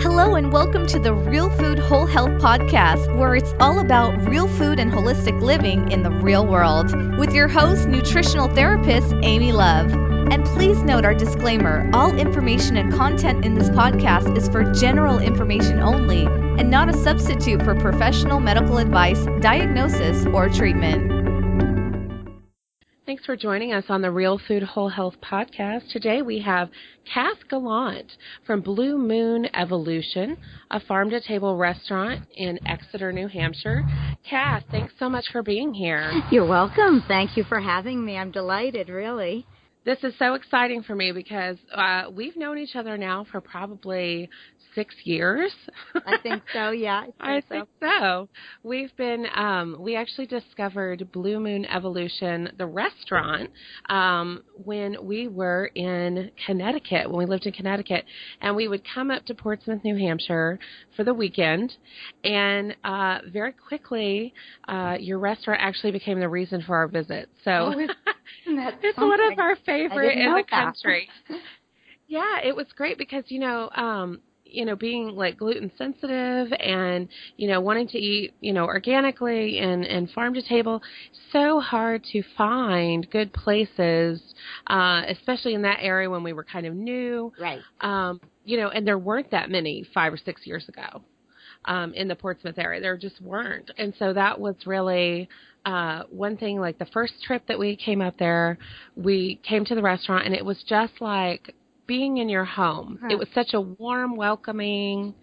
Hello, and welcome to the Real Food Whole Health Podcast, where it's all about real food and holistic living in the real world, with your host, nutritional therapist Amy Love. And please note our disclaimer all information and content in this podcast is for general information only and not a substitute for professional medical advice, diagnosis, or treatment. Thanks for joining us on the Real Food Whole Health podcast. Today we have Kath Gallant from Blue Moon Evolution, a farm to table restaurant in Exeter, New Hampshire. Kath, thanks so much for being here. You're welcome. Thank you for having me. I'm delighted, really. This is so exciting for me because uh, we've known each other now for probably six years. I think so. Yeah, I think, I think so. so. We've been um, we actually discovered Blue Moon Evolution, the restaurant, um, when we were in Connecticut. When we lived in Connecticut, and we would come up to Portsmouth, New Hampshire, for the weekend, and uh, very quickly, uh, your restaurant actually became the reason for our visit. So. Oh, it's one of our favorite in the that. country. yeah, it was great because you know um you know, being like gluten sensitive and, you know, wanting to eat, you know, organically and, and farm to table, so hard to find good places, uh, especially in that area when we were kind of new. Right. Um, you know, and there weren't that many five or six years ago. Um, in the Portsmouth area, there just weren't, and so that was really uh, one thing. Like the first trip that we came up there, we came to the restaurant, and it was just like being in your home. Huh. It was such a warm, welcoming,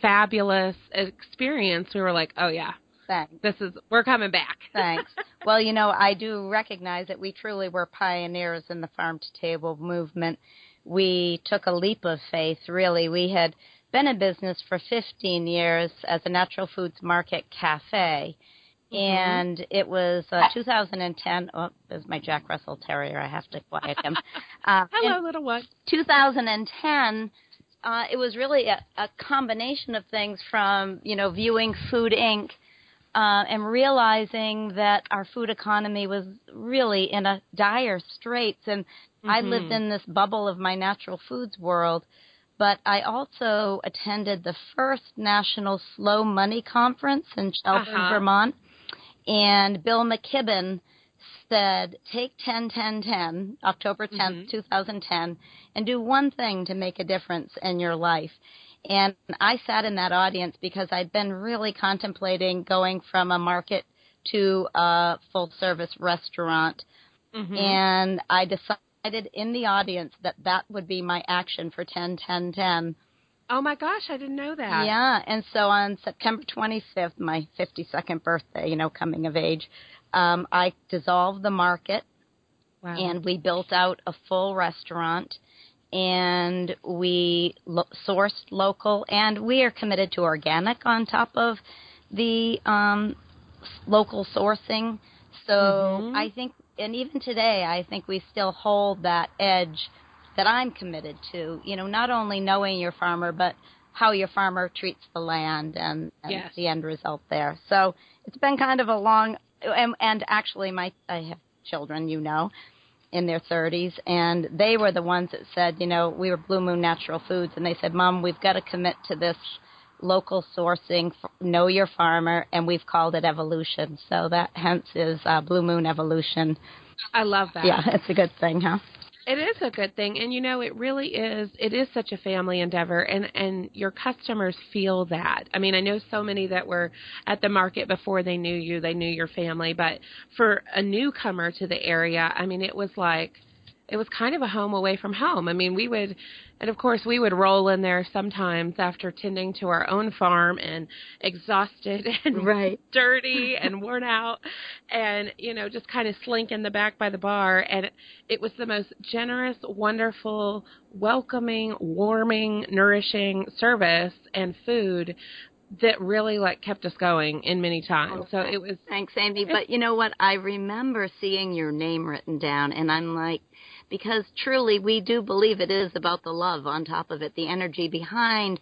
fabulous experience. We were like, oh yeah, Thanks. This is we're coming back. Thanks. Well, you know, I do recognize that we truly were pioneers in the farm to table movement. We took a leap of faith, really. We had been in business for 15 years as a natural foods market cafe Mm-hmm. and it was uh, 2010. Oh, there's my Jack Russell Terrier. I have to quiet him. Uh, Hello, little one. 2010. Uh, it was really a, a combination of things from you know viewing Food Inc. Uh, and realizing that our food economy was really in a dire straits, and mm-hmm. I lived in this bubble of my natural foods world. But I also attended the first national slow money conference in Shelburne, uh-huh. Vermont and Bill McKibben said, take 10 10 10, October 10th, mm-hmm. 2010, and do one thing to make a difference in your life. And I sat in that audience because I'd been really contemplating going from a market to a full service restaurant. Mm-hmm. And I decided in the audience that that would be my action for 10 10 10. Oh my gosh, I didn't know that. Yeah, and so on September 25th, my 52nd birthday, you know, coming of age, um, I dissolved the market, wow. and we built out a full restaurant, and we lo- sourced local, and we are committed to organic on top of the um, local sourcing. So mm-hmm. I think, and even today, I think we still hold that edge that I'm committed to. You know, not only knowing your farmer, but how your farmer treats the land and, and yes. the end result there. So it's been kind of a long and, and actually my I have children, you know, in their 30s, and they were the ones that said, you know, we were Blue Moon Natural Foods, and they said, Mom, we've got to commit to this local sourcing, know your farmer, and we've called it evolution. So that hence is uh, Blue Moon Evolution. I love that. Yeah, it's a good thing, huh? It is a good thing, and you know, it really is. It is such a family endeavor, and and your customers feel that. I mean, I know so many that were at the market before they knew you, they knew your family, but for a newcomer to the area, I mean, it was like it was kind of a home away from home. I mean, we would, and of course, we would roll in there sometimes after tending to our own farm and exhausted and right. dirty and worn out, and you know, just kind of slink in the back by the bar. And it, was the most generous, wonderful, welcoming, warming, nourishing service and food that really like kept us going in many times. Oh, so it was thanks, Amy. But you know what? I remember seeing your name written down, and I'm like, because truly we do believe it is about the love on top of it, the energy behind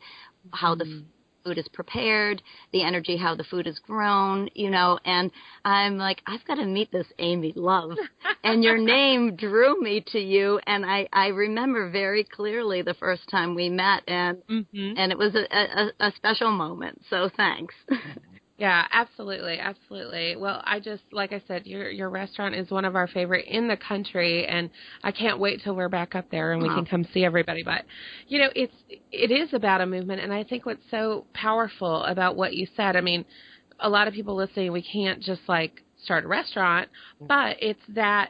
how the mm-hmm. food is prepared, the energy, how the food is grown, you know, and I'm like, I've got to meet this Amy Love. and your name drew me to you. And I, I remember very clearly the first time we met and, Mm-hmm. and it was a, a, a special moment. So thanks. Yeah, absolutely, absolutely. Well, I just like I said, your your restaurant is one of our favorite in the country, and I can't wait till we're back up there and we can come see everybody. But you know, it's it is about a movement, and I think what's so powerful about what you said. I mean, a lot of people listening, we can't just like start a restaurant, but it's that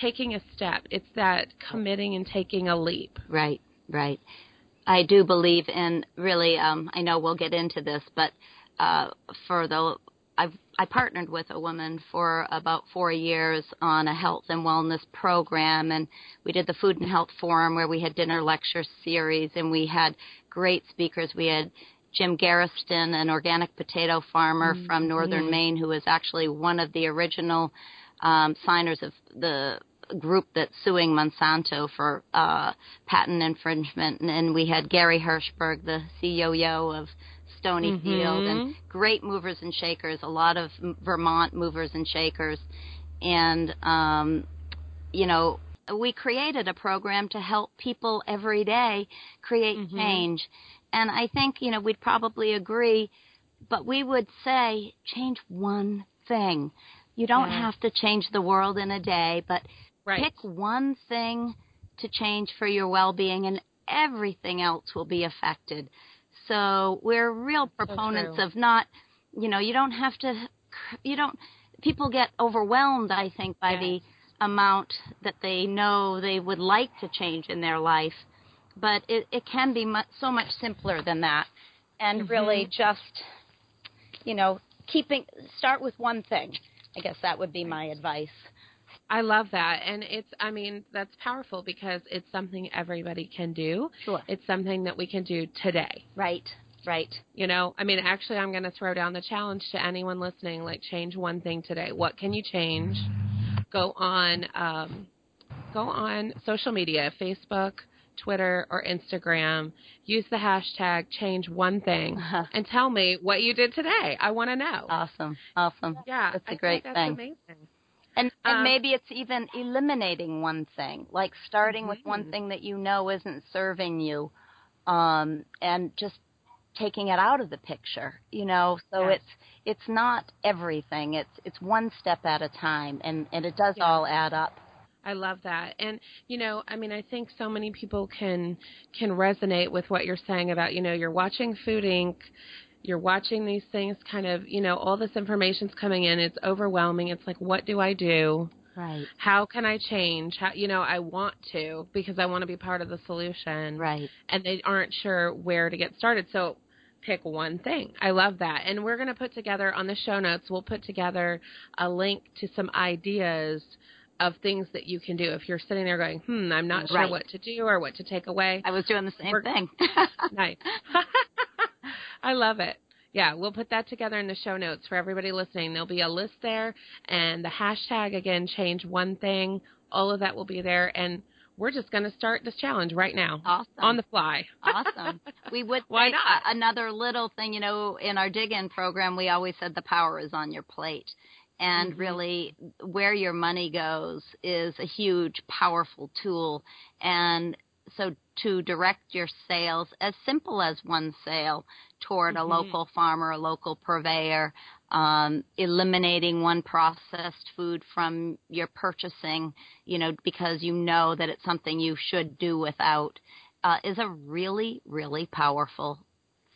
taking a step. It's that committing and taking a leap. Right, right. I do believe in really. Um, I know we'll get into this, but uh, for the I've I partnered with a woman for about four years on a health and wellness program, and we did the Food and Health Forum where we had dinner lecture series, and we had great speakers. We had Jim Gerritsen, an organic potato farmer from northern Maine, who was actually one of the original um, signers of the group that's suing Monsanto for uh, patent infringement. And, and we had Gary Hirshberg, the CEO of Stonyfield, and great movers and shakers, a lot of Vermont movers and shakers. And, um, you know, we created a program to help people every day create Mhm. change. And I think, you know, we'd probably agree, but we would say change one thing. You don't Yeah. have to change the world in a day, but Right. pick one thing to change for your well-being and everything else will be affected. So we're real proponents of not, you know, you don't have to, you don't, people get overwhelmed, I think, by Yes. the amount that they know they would like to change in their life. But it, it can be mu- so much simpler than that. And really mm-hmm. just, you know, keeping, start with one thing. I guess that would be my advice. I love that. And it's, I mean, that's powerful because it's something everybody can do. Sure. It's something that we can do today. Right, right. You know, I mean, actually, I'm going to throw down the challenge to anyone listening like, change one thing today. What can you change? Go on, um, go on social media, Facebook, Twitter, or Instagram. Use the hashtag change one thing Uh-huh. and tell me what you did today. I want to know. Awesome, awesome. yeah, that's a I great that's thing. amazing. And, and Um, maybe it's even eliminating one thing, like starting with one Mhm. thing that you know isn't serving you, um, and just taking it out of the picture. You know, so Yes. it's it's not everything. It's it's one step at a time, and and it does Yeah. all add up. I love that. And you know, I mean, I think so many people can can resonate with what you're saying about, you know, you're watching Food Inc., you're watching these things kind of, you know, all this information's coming in, it's overwhelming. It's like, what do I do? Right. How can I change? How, you know, I want to because I want to be part of the solution. Right. And they aren't sure where to get started. So pick one thing. I love that. And we're going to put together on the show notes, we'll put together a link to some ideas of things that you can do if you're sitting there going, hmm, I'm not sure Right. what to do or what to take away. I was doing the same We're- thing. nice. I love it. Yeah, we'll put that together in the show notes for everybody listening. There'll be a list there and the hashtag again, change one thing. All of that will be there. And we're just going to start this challenge right now awesome. on the fly. awesome. We would Why not? another little thing, you know, in our dig-in program, we always said the power is on your plate. And Mhm. really, where your money goes is a huge, powerful tool. And so, to direct your sales, as simple as one sale toward a Mhm. local farmer, a local purveyor, um, eliminating one processed food from your purchasing, you know, because you know that it's something you should do without, uh, is a really, really powerful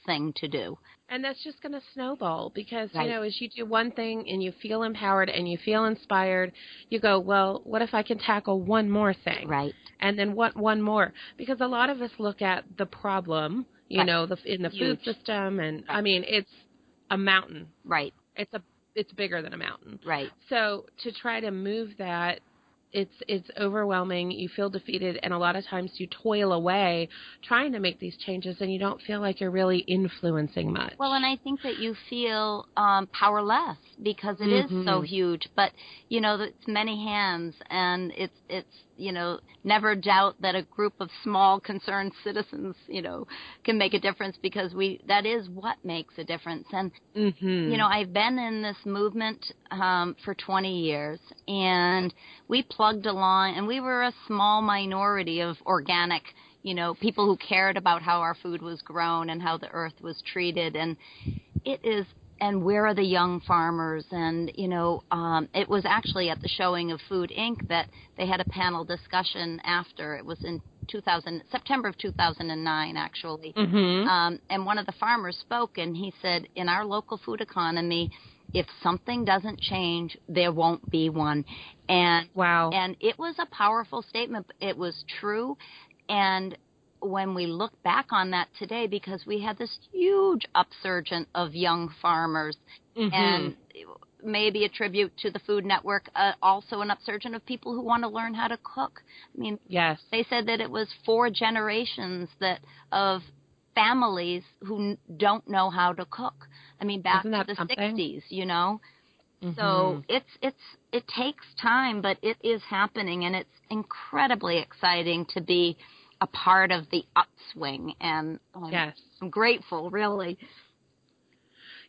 thing to do. And that's just going to snowball because, Right. you know, as you do one thing and you feel empowered and you feel inspired, you go, well, what if I can tackle one more thing? Right. And then what one more? Because a lot of us look at the problem, you Right. know, the in the food system and I mean, it's a mountain. Right. It's a it's bigger than a mountain. Right. So to try to move that it's it's overwhelming. You feel defeated, and a lot of times you toil away trying to make these changes, and you don't feel like you're really influencing much. Well, and I think that you feel um, powerless because it is so Mhm. huge. But you know, it's many hands, and it's it's you know, never doubt that a group of small concerned citizens, you know, can make a difference because we that is what makes a difference. And Mm-hmm. you know, I've been in this movement um, for 20 years, and we plugged along, and we were a small minority of organic, you know, people who cared about how our food was grown and how the earth was treated, and it is. And where are the young farmers? And you know, um, it was actually at the showing of Food Inc. that they had a panel discussion after. It was in 2000 September of 2009, actually. Mm-hmm. Um, and one of the farmers spoke, and he said, "In our local food economy, if something doesn't change, there won't be one." And wow. and it was a powerful statement. It was true, and when we look back on that today, because we had this huge upsurge of young farmers, Mhm. and maybe a tribute to the Food Network, uh, also an upsurge of people who want to learn how to cook. I mean, yes. they said that it was four generations that of families who n- don't know how to cook. I mean, back to the something? 60s, you know. Mhm. So it's it's it takes time, but it is happening, and it's incredibly exciting to be a part of the upswing. And um, yes. I'm grateful, really.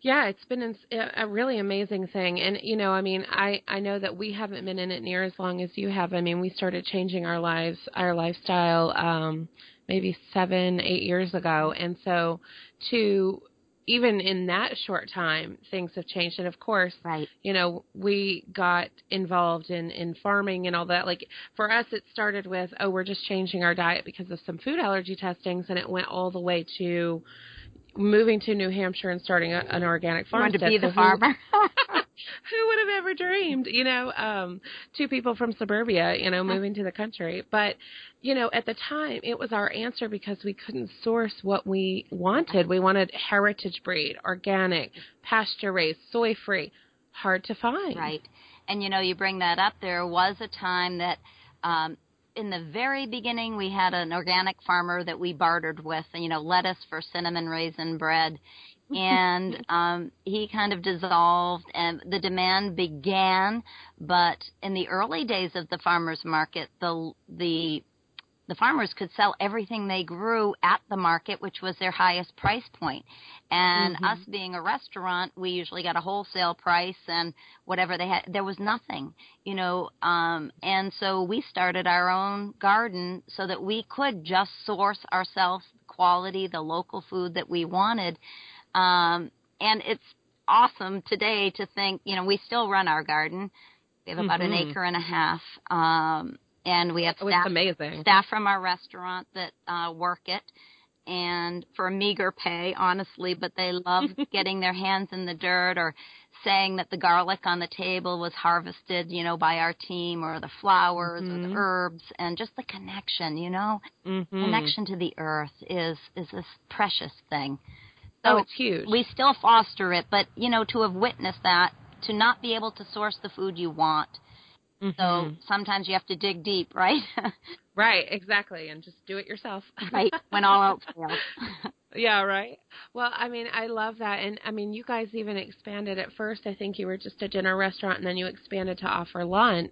Yeah, it's been a a really amazing thing, and you know, I mean, I I know that we haven't been in it near as long as you have. I mean, we started changing our lives, our lifestyle, um, maybe seven, eight years ago, and so to even in that short time, things have changed. And of course, Right. you know, we got involved in in farming and all that. Like for us, it started with, oh, we're just changing our diet because of some food allergy testings, and it went all the way to moving to New Hampshire and starting a, an organic farm. wanted to be the farmer. who would have ever dreamed, you know, um, two people from suburbia, you know, moving to the country. But, you know, at the time it was our answer because we couldn't source what we wanted. We wanted heritage breed, organic, pasture raised, soy free. Hard to find. Right. And you know, you bring that up. There was a time that um, in the very beginning we had an organic farmer that we bartered with, you know, lettuce for cinnamon raisin bread. and um, he kind of dissolved, and the demand began. But in the early days of the farmers market, the the the farmers could sell everything they grew at the market, which was their highest price point. And Mhm. us being a restaurant, we usually got a wholesale price and whatever they had. There was nothing, you know. Um, and so we started our own garden so that we could just source ourselves quality, the local food that we wanted. Um, and it's awesome today to think, you know, we still run our garden. We have about Mhm. an acre and a half. Um, and we have staff staff from our restaurant that uh, work it and for a meager pay honestly but they love getting their hands in the dirt or saying that the garlic on the table was harvested you know by our team or the flowers or Mhm. the herbs and just the connection you know Mhm. connection to the earth is is this precious thing Oh, so it's huge. we still foster it but you know to have witnessed that to not be able to source the food you want so Mhm. sometimes you have to dig deep right right, exactly, and just do it yourself. right when all else fails Yeah, right. Well, I mean, I love that. And I mean, you guys even expanded at first. I think you were just a dinner restaurant and then you expanded to offer lunch,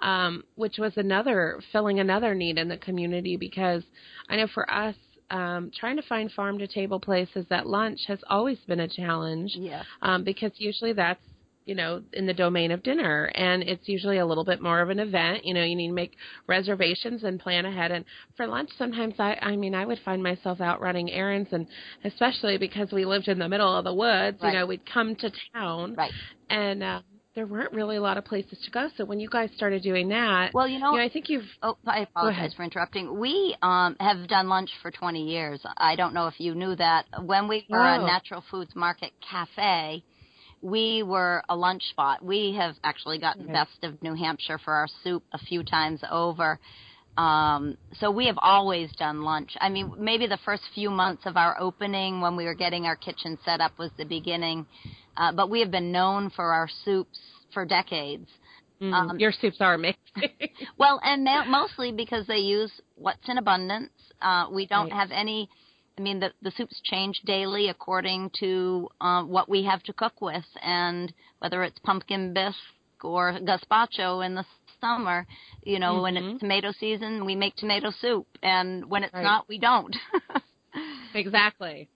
um, which was another, filling another need in the community because I know for us, um, trying to find farm to table places at lunch has always been a challenge yeah um, because usually that's you know in the domain of dinner and it's usually a little bit more of an event you know you need to make reservations and plan ahead and for lunch sometimes i i mean i would find myself out running errands and especially because we lived in the middle of the woods Right. you know we'd come to town right and uh, there weren't really a lot of places to go so when you guys started doing that Well, you know, you know i think you've oh, I apologize for interrupting. We um, have done lunch for 20 years. I don't know if you knew that. When we were Oh. a Natural Foods Market Cafe, we were a lunch spot. We have actually gotten. Best of New Hampshire for our soup a few times over. Um, so we have always done lunch. I mean, maybe the first few months of our opening when we were getting our kitchen set up was the beginning. Uh, but we have been known for our soups for decades. mm, Um, your soups are amazing Well, and mostly because they use what's in abundance. Uh, we don't Right. have any. I mean, the the soups change daily according to uh, what we have to cook with, and whether it's pumpkin bisque or gazpacho in the summer. You know, when Mhm. it's tomato season, we make tomato soup, and when it's Right. not, we don't. Exactly.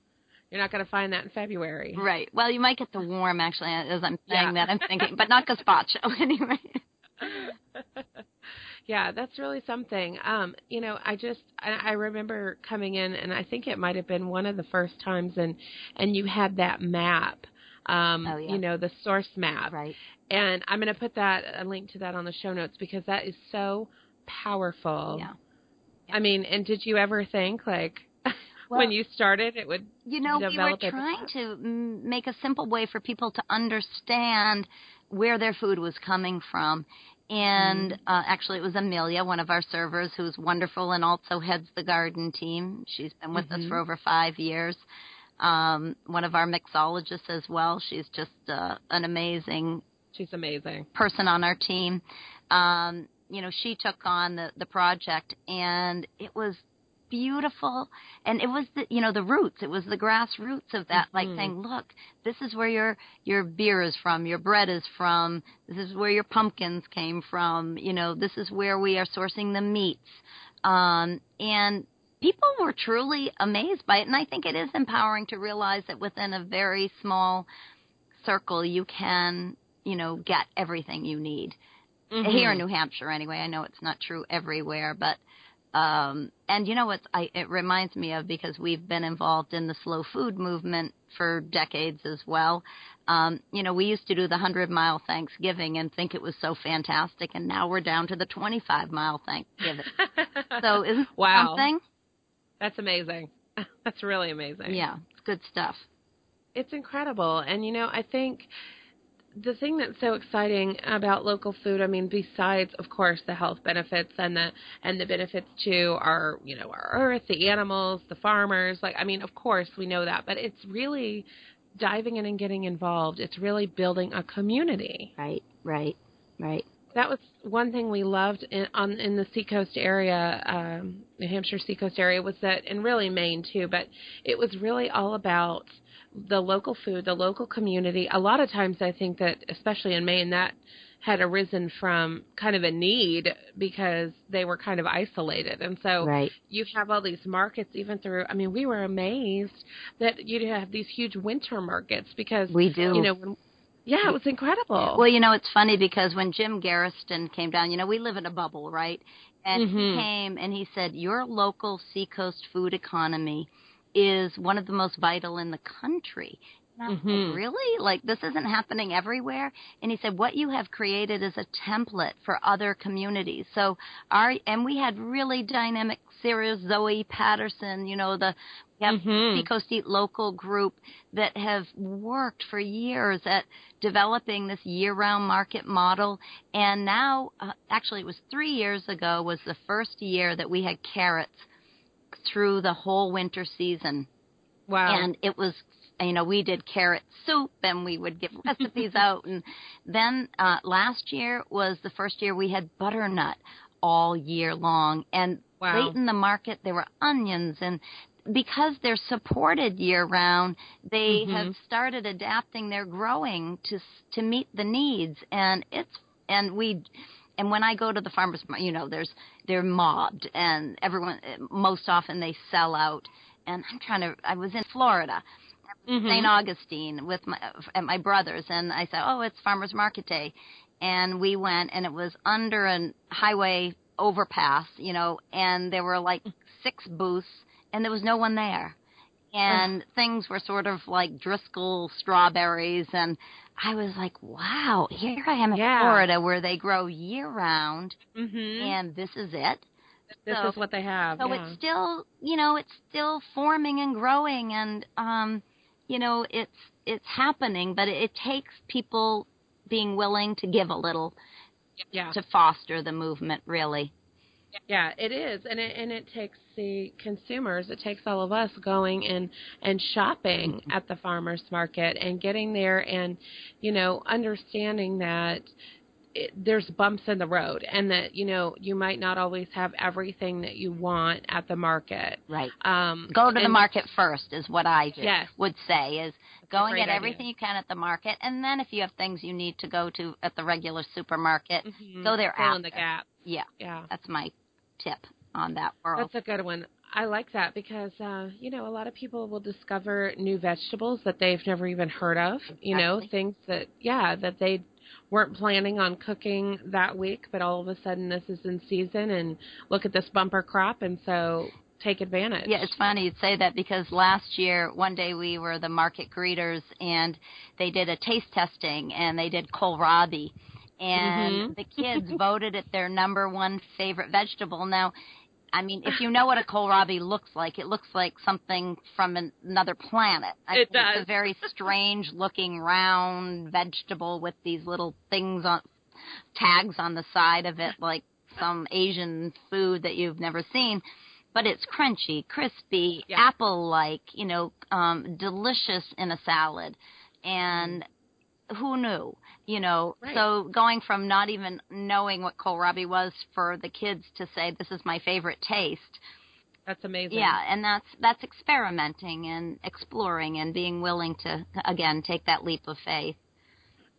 You're not going to find that in February. right. Well, you might get the warm actually as I'm saying Yeah. that. I'm thinking, but not gazpacho anyway. yeah, that's really something. Um, you know, I just I, I remember coming in, and I think it might have been one of the first times, and and you had that map. Um, Oh, yeah. you know, the source map. Right. And I'm going to put that a link to that on the show notes because that is so powerful. Yeah. I mean, and did you ever think like Well- when you started it would You know, we were trying to make a simple way for people to understand where their food was coming from. And Mm-hmm. uh, actually, it was Amelia, one of our servers, who's wonderful and also heads the garden team. She's been with us Mhm. for over five years. Um, one of our mixologists as well. She's just uh, an amazing she's amazing. person on our team. Um, you know, she took on the, the project and it was beautiful and it was the you know the roots it was the grassroots of that like Mhm. saying look this is where your your beer is from your bread is from this is where your pumpkins came from you know this is where we are sourcing the meats um and people were truly amazed by it and i think it is empowering to realize that within a very small circle you can you know get everything you need Mhm. here in New Hampshire anyway. I know it's not true everywhere, but um and you know what I it reminds me of because we've been involved in the slow food movement for decades as well. Um, you know, we used to do the 100 mile Thanksgiving and think it was so fantastic and now we're down to the 25 mile Thanksgiving. So isn't Wow. something? That's amazing. That's really amazing. Yeah, it's good stuff. It's incredible. And you know, I think the thing that's so exciting about local food, I mean, besides of course the health benefits and the and the benefits to our, you know, our earth, the animals, the farmers, like I mean, of course we know that, but it's really diving in and getting involved. It's really building a community. Right, right, right. That was one thing we loved in, on in the Seacoast area, um, New Hampshire Seacoast area, was that, and really Maine too. But it was really all about the local food, the local community. A lot of times, I think that, especially in Maine, that had arisen from kind of a need because they were kind of isolated, and so Right. you have all these markets even through. I mean, we were amazed that you'd have these huge winter markets because We do. you know, when, yeah, it was incredible. Well, you know, it's funny because when Jim Gerritsen came down, you know, we live in a bubble, right? And Mhm. he came and he said, Your local seacoast food economy is one of the most vital in the country. And I was Mhm. like, really? Like, this isn't happening everywhere? And he said, What you have created is a template for other communities. So, our, and we had really dynamic serious Zoe Patterson, you know, the, we have Mhm. Seacoast Eat Local group that have worked for years at developing this year-round market model. And now, uh, actually, it was three years ago was the first year that we had carrots through the whole winter season. wow. And it was, you know, we did carrot soup and we would give recipes out. And then uh, last year was the first year we had butternut all year long. And Wow. late in the market, there were onions. And because they're supported year round, they Mhm. have started adapting their growing to s- to meet the needs. And it's and we and when I go to the farmers, you know, there's they're mobbed, and everyone most often they sell out. And I'm trying to. I was in Florida, Mhm. St. Augustine with my at my brothers, and I said, "Oh, it's Farmers Market Day," and we went, and it was under a highway overpass, you know, and there were like six booths, and there was no one there, and things were sort of like Driscoll strawberries, and I was like, "Wow, here I am in Yeah. Florida, where they grow year round, Mhm. and this is it." this so- is what they have. So yeah. it's still, you know, it's still forming and growing, and um, you know, it's it's happening, but it, it takes people being willing to give a little yeah. to foster the movement, really. Yeah, it is, and it and it takes the consumers. It takes all of us going and and shopping at the farmers market and getting there, and you know, understanding that it, there's bumps in the road and that you know you might not always have everything that you want at the market Right. um Go to the market first is what I Yes. would say is go and get idea. everything you can at the market and then if you have things you need to go to at the regular supermarket, Mhm. go there fill in the gap yeah, yeah that's my tip on that world. That's a good one. I like that because uh, you know a lot of people will discover new vegetables that they've never even heard of. You know things that yeah that they weren't planning on cooking that week, but all of a sudden this is in season and look at this bumper crop, and so take advantage. Yeah, it's funny you'd say that because last year, one day we were the market greeters and they did a taste testing and they did kohlrabi. And Mhm. the kids voted it their number one favorite vegetable. Now, I mean, if you know what a kohlrabi looks like, it looks like something from an, another planet. I It think It's does. a very strange looking round vegetable with these little things on tags on the side of it, like some Asian food that you've never seen. But it's crunchy, crispy, Yeah. apple-like, you know, um, delicious in a salad, and who knew, you know? Right. So going from not even knowing what kohlrabi was for the kids to say this is my favorite taste, that's amazing. yeah, and that's that's experimenting and exploring and being willing to again take that leap of faith.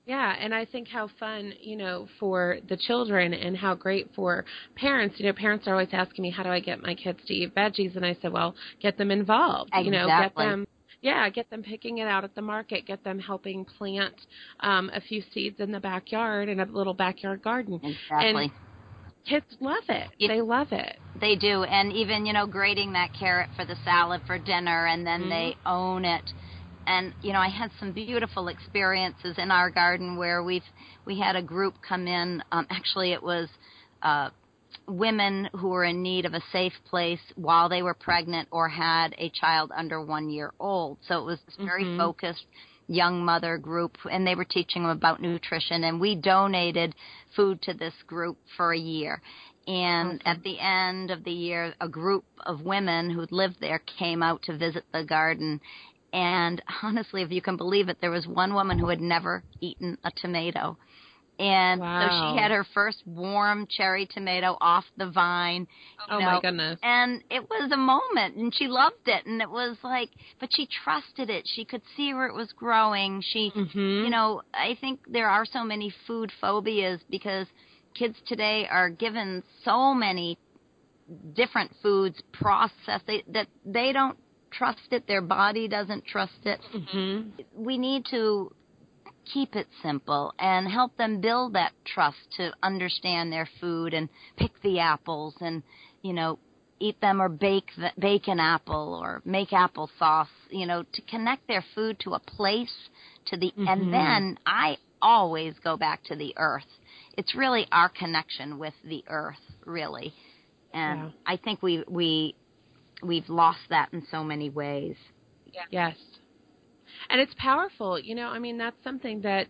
Yeah, and I think how fun, you know, for the children and how great for parents. You know, parents are always asking me, how do I get my kids to eat veggies? And I said, well, get them involved. You know, get them. Yeah, get them picking it out at the market. Get them helping plant um, a few seeds in the backyard in a little backyard garden. Exactly. Kids love it. Yeah. They love it. They do, and even you know grating that carrot for the salad for dinner, and then Mhm. they own it. And you know, I had some beautiful experiences in our garden where we've we had a group come in. Um, actually, it was uh, women who were in need of a safe place while they were pregnant or had a child under one year old. So it was this very Mhm. focused young mother group, and they were teaching them about nutrition. And we donated food to this group for a year. And Awesome. at the end of the year, a group of women who lived there came out to visit the garden. And honestly, if you can believe it, there was one woman who had never eaten a tomato. And so she had her first warm cherry tomato off the vine. Oh know, my goodness. and it was a moment and she loved it and it was like but she trusted it she could see where it was growing she Mhm. you know i think there are so many food phobias because kids today are given so many different foods processed they, that they don't trust it their body doesn't trust it Mhm. we need to keep it simple and help them build that trust to understand their food and pick the apples and you know eat them or bake the, bake an apple or make applesauce you know to connect their food to a place to the Mhm. and then i always go back to the earth it's really our connection with the earth really and Yeah. i think we we we've lost that in so many ways Yes. And it's powerful. You know, I mean, that's something that,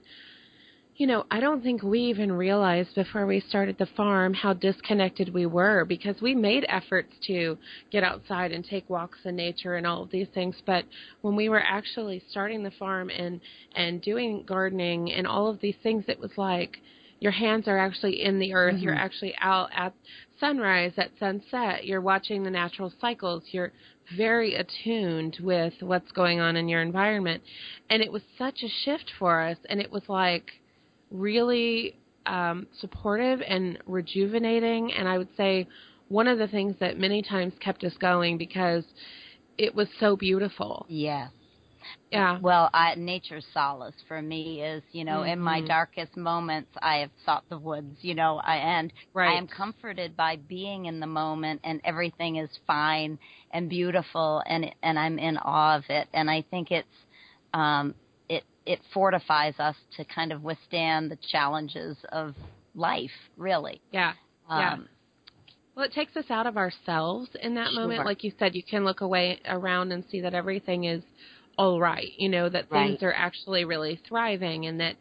you know, I don't think we even realized before we started the farm how disconnected we were because we made efforts to get outside and take walks in nature and all of these things. But when we were actually starting the farm and, and doing gardening and all of these things, it was like, your hands are actually in the earth. You're Mhm. actually out at sunrise, at sunset. You're watching the natural cycles. You're very attuned with what's going on in your environment. And it was such a shift for us. And it was like really um, supportive and rejuvenating. And I would say one of the things that many times kept us going because it was so beautiful. yes Yeah. Well, I, nature's solace for me is, you know, in my Mhm. darkest moments, I have sought the woods, you know, I, and Right. I am comforted by being in the moment, and everything is fine and beautiful, and and I'm in awe of it, and I think it's, um, it it fortifies us to kind of withstand the challenges of life, really. Yeah. Yeah. Um, Well, it takes us out of ourselves in that Sure. moment. Like you said, you can look away around and see that everything is all right. You know, that things are actually really thriving and that,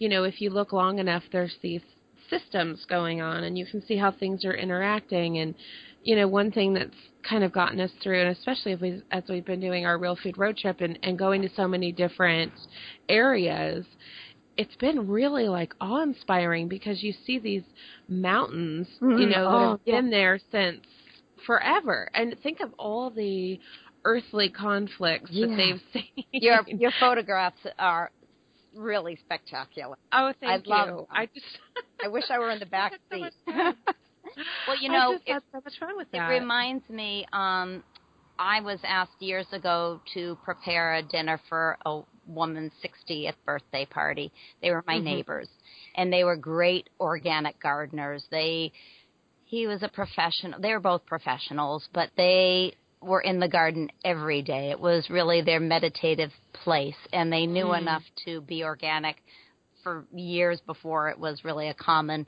you know, if you look long enough, there's these systems going on and you can see how things are interacting. And, you know, one thing that's kind of gotten us through, and especially if we, as we've been doing our real food road trip and, and going to so many different areas, it's been really like awe inspiring because you see these mountains, you Mhm. know, that Oh, have been there since forever. And think of all the earthly conflicts Yeah. that they've seen. Your your photographs are really spectacular. oh, thank love you. them. I just I wish I were in the back so seat. well, you I know, it, so much fun with it reminds me. Um, I was asked years ago to prepare a dinner for a woman's 60th birthday party. They were my Mhm. neighbors, and they were great organic gardeners. They he was a professional. They were both professionals, but they were in the garden every day. It was really their meditative place, and they knew Mm. enough to be organic for years before it was really a common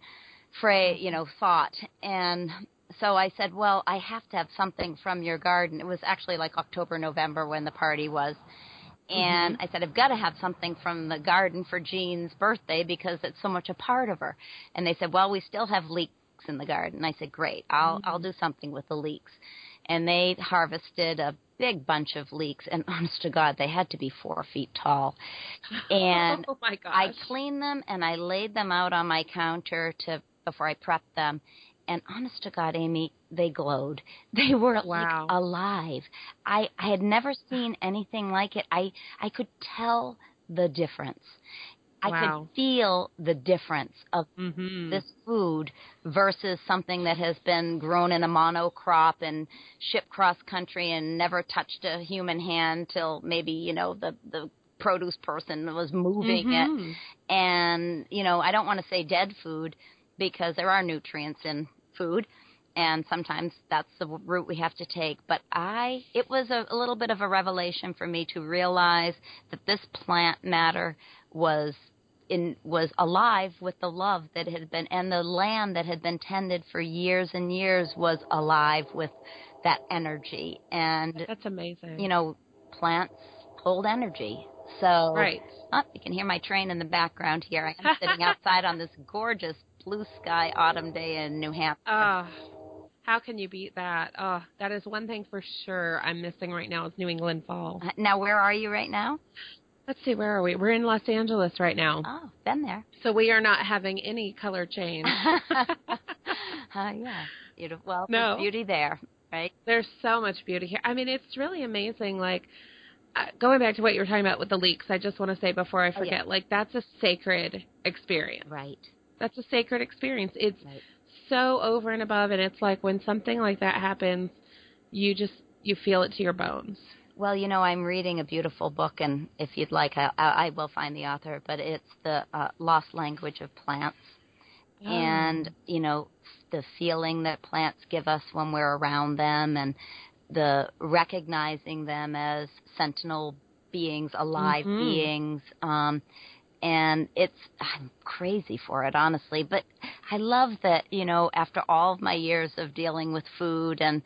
phrase, you know, thought. And so I said, "Well, I have to have something from your garden." It was actually like October, November when the party was. And I said, I've got to have something from the garden for Jean's birthday because it's so much a part of her. And they said, well, we still have leeks in the garden. I said, great, I'll I'll do something with the leeks. And they harvested a big bunch of leeks, and honest to God, they had to be four feet tall. And oh my gosh. I cleaned them and I laid them out on my counter to before I prepped them. And honest to God, Amy, they glowed. They were Wow. like alive. I I had never seen anything like it. I I could tell the difference. I Wow. could feel the difference of Mhm. this food versus something that has been grown in a monocrop and shipped cross country and never touched a human hand till maybe you know the the produce person was moving it Mhm. and you know i don't want to say dead food because there are nutrients in food and sometimes that's the route we have to take but i it was a, a little bit of a revelation for me to realize that this plant matter was in was alive with the love that had been and the land that had been tended for years and years was alive with that energy and That's amazing. you know plants hold energy so right. Oh, you can hear my train in the background here. I am sitting outside on this gorgeous blue sky autumn day in New Hampshire. Oh, how can you beat that? Oh, that is one thing for sure I'm missing right now is New England fall. Uh, now, where are you right now? Let's see, where are we? We're in Los Angeles right now. Oh, been there. So we are not having any color change. uh, yeah, beautiful. Well, No. there's beauty there, right? There's so much beauty here. I mean, it's really amazing. Like, uh, going back to what you were talking about with the leeks, I just want to say before I Oh, yeah. forget, like, that's a sacred experience. Right, That's a sacred experience. It's right. so over and above, and it's like when something like that happens, you just you feel it to your bones. Well, you know, I'm reading a beautiful book, and if you'd like, I, I will find the author. But it's the uh, Lost Language of Plants, and you know, the feeling that plants give us when we're around them, and the recognizing them as sentinel beings, alive Mhm. beings. Um, and it's I'm crazy for it honestly but I love that you know after all of my years of dealing with food and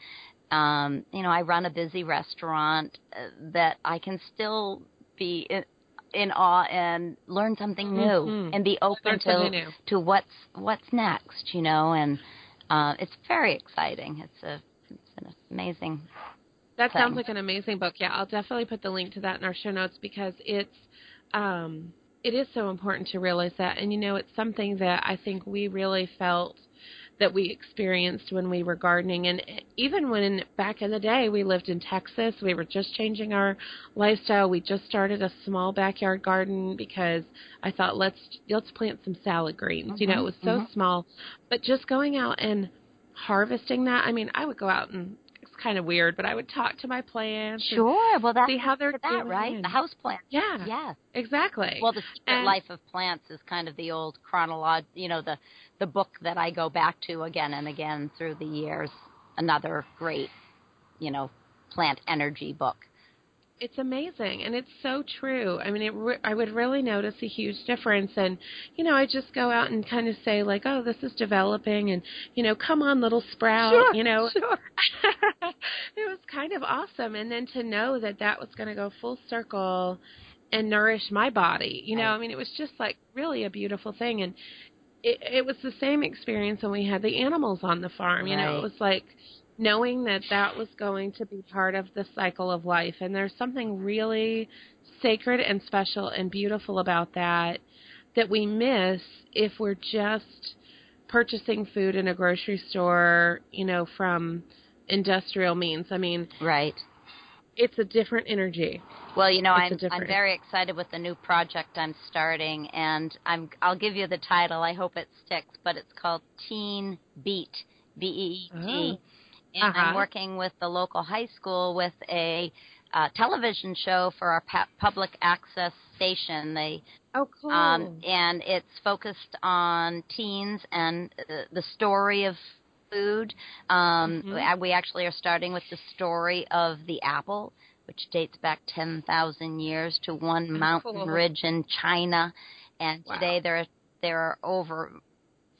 um you know I run a busy restaurant uh, that I can still be in, in awe and learn something new Mhm. and be open Learn to to what's what's next you know and uh it's very exciting it's a it's an amazing That thing. sounds like an amazing book. Yeah, I'll definitely put the link to that in our show notes because it's um it is so important to realize that and you know it's something that I think we really felt that we experienced when we were gardening. And even when back in the day we lived in Texas we were just changing our lifestyle. We just started a small backyard garden because I thought let's let's plant some salad greens. You know it was so mhm. small. But just going out and harvesting that I mean I would go out and kind of weird but I would talk to my plants sure well that's see how they're that doing right the house plants. yeah yes exactly Well, the Secret And- Life of Plants is kind of the old chronolog, you know, the the book that I go back to again and again through the years. Another great, you know, plant energy book. It's amazing and it's so true. I mean it re- i would really notice a huge difference and you know i just go out and kind of say like oh this is developing and you know come on little sprout you know? sure. it was kind of awesome and then to know that that was going to go full circle and nourish my body you know? Right. i mean it was just like really a beautiful thing and it it was the same experience when we had the animals on the farm you know? It was like knowing that that was going to be part of the cycle of life and there's something really sacred and special and beautiful about that that we miss if we're just purchasing food in a grocery store, you know, from industrial means. I mean, Right. it's a different energy. Well, you know, It's I'm I'm very excited with the new project I'm starting, and I'm I'll give you the title. I hope it sticks, but it's called Teen Beat, B E E T, oh. And Uh-huh. I'm working with the local high school with a uh, television show for our pa- public access station. They Oh, cool. um, and it's focused on teens and uh, the story of food. Um, Mhm. We actually are starting with the story of the apple, which dates back 10,000 years to one mountain cool. ridge in China. And Wow. today there are, there are over,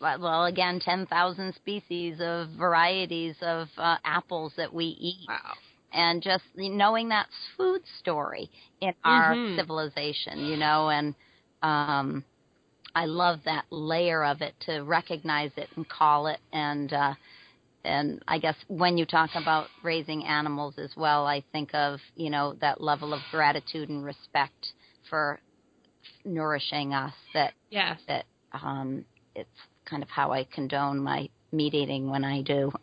well, again, 10,000 species of varieties of uh, apples that we eat wow. and just knowing that food story in our Mhm. civilization, you know, and um I love that layer of it to recognize it and call it and uh and I guess when you talk about raising animals as well, I think of, you know, that level of gratitude and respect for nourishing us that Yes. that um it's kind of how I condone my meat eating when I do.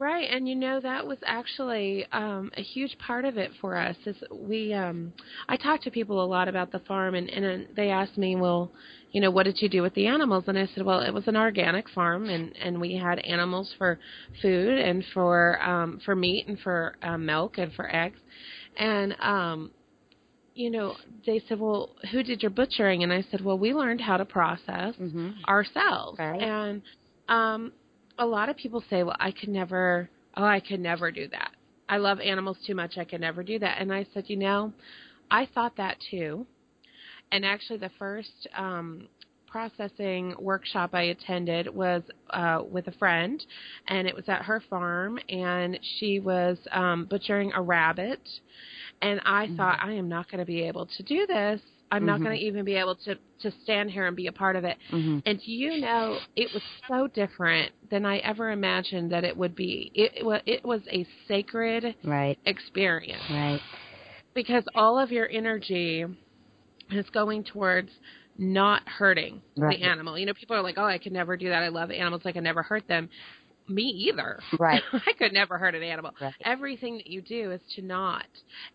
Right, and you know that was actually um, a huge part of it for us. Is we, um, I talk to people a lot about the farm, and, and they ask me, well, you know, what did you do with the animals? And I said, well, it was an organic farm, and and we had animals for food and for um, for meat and for um, milk and for eggs, and um, you know, they said, well, who did your butchering? And I said, well, we learned how to process mhm. ourselves. Right. And um, a lot of people say, well, I could never, oh, I could never do that. I love animals too much. I could never do that. And I said, you know, I thought that too. And actually, the first um, processing workshop I attended was uh, with a friend, and it was at her farm, and she was um, butchering a rabbit. And I thought, I am not going to be able to do this. I'm not Mhm. going to even be able to to stand here and be a part of it. Mhm. And you know, it was so different than I ever imagined that it would be. It, it was it was a sacred Right. experience Right. because all of your energy is going towards not hurting Right. the animal. You know, people are like, "Oh, I could never do that. I love animals. I can never hurt them." Me either. Right. I could never hurt an animal. Right. Everything that you do is to not.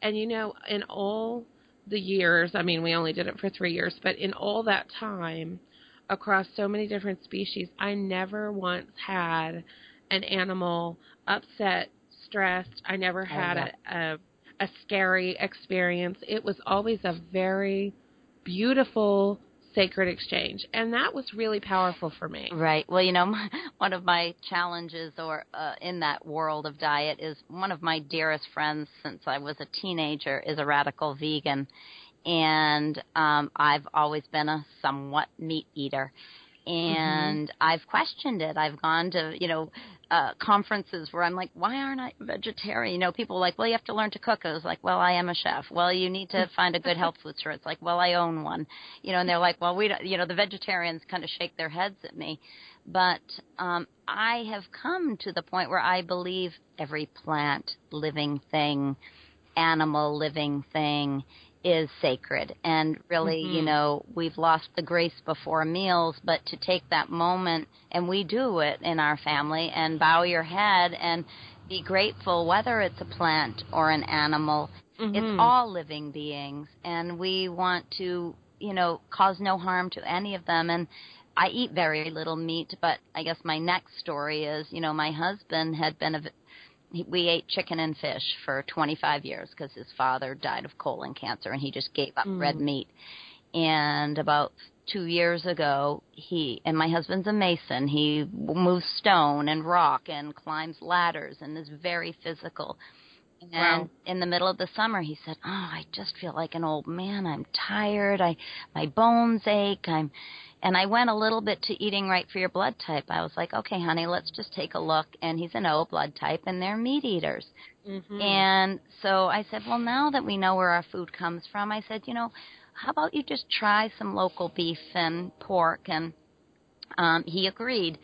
And you know, in all the years, I mean, we only did it for 3 years, but in all that time across so many different species, I never once had an animal upset, stressed. I never oh, had yeah. a, a a scary experience. It was always a very beautiful sacred exchange, and that was really powerful for me. Right. Well, you know, my, one of my challenges or uh, in that world of diet is one of my dearest friends since I was a teenager is a radical vegan, and um, I've always been a somewhat meat eater. And I've questioned it. I've gone to, you know, uh, conferences where I'm like, why aren't I vegetarian? You know, people are like, well, you have to learn to cook. I was like, well, I am a chef. Well, you need to find a good health food store. It's like, well, I own one. You know, and they're like, well, we don't, you know, the vegetarians kind of shake their heads at me. But um, I have come to the point where I believe every plant, living thing, animal, living thing is sacred. And really, you Mhm. know, we've lost the grace before meals, but to take that moment, and we do it in our family, and bow your head and be grateful, whether it's a plant or an animal. Mhm. It's all living beings, and we want to, you know, cause no harm to any of them. And I eat very little meat, but I guess my next story is, you know, my husband had been a we ate chicken and fish for 25 years because his father died of colon cancer and he just gave up Mm. red meat. And about two years ago, he and my husband's a mason. He moves stone and rock and climbs ladders and is very physical. And Wow. in the middle of the summer, he said, "Oh, I just feel like an old man. I'm tired. I my bones ache. I'm." And I went a little bit to eating right for your blood type. I was like, "Okay, honey, let's just take a look." And he's an O blood type, and they're meat eaters. Mhm. And so I said, well, now that we know where our food comes from, I said, you know, how about you just try some local beef and pork? And um, he agreed.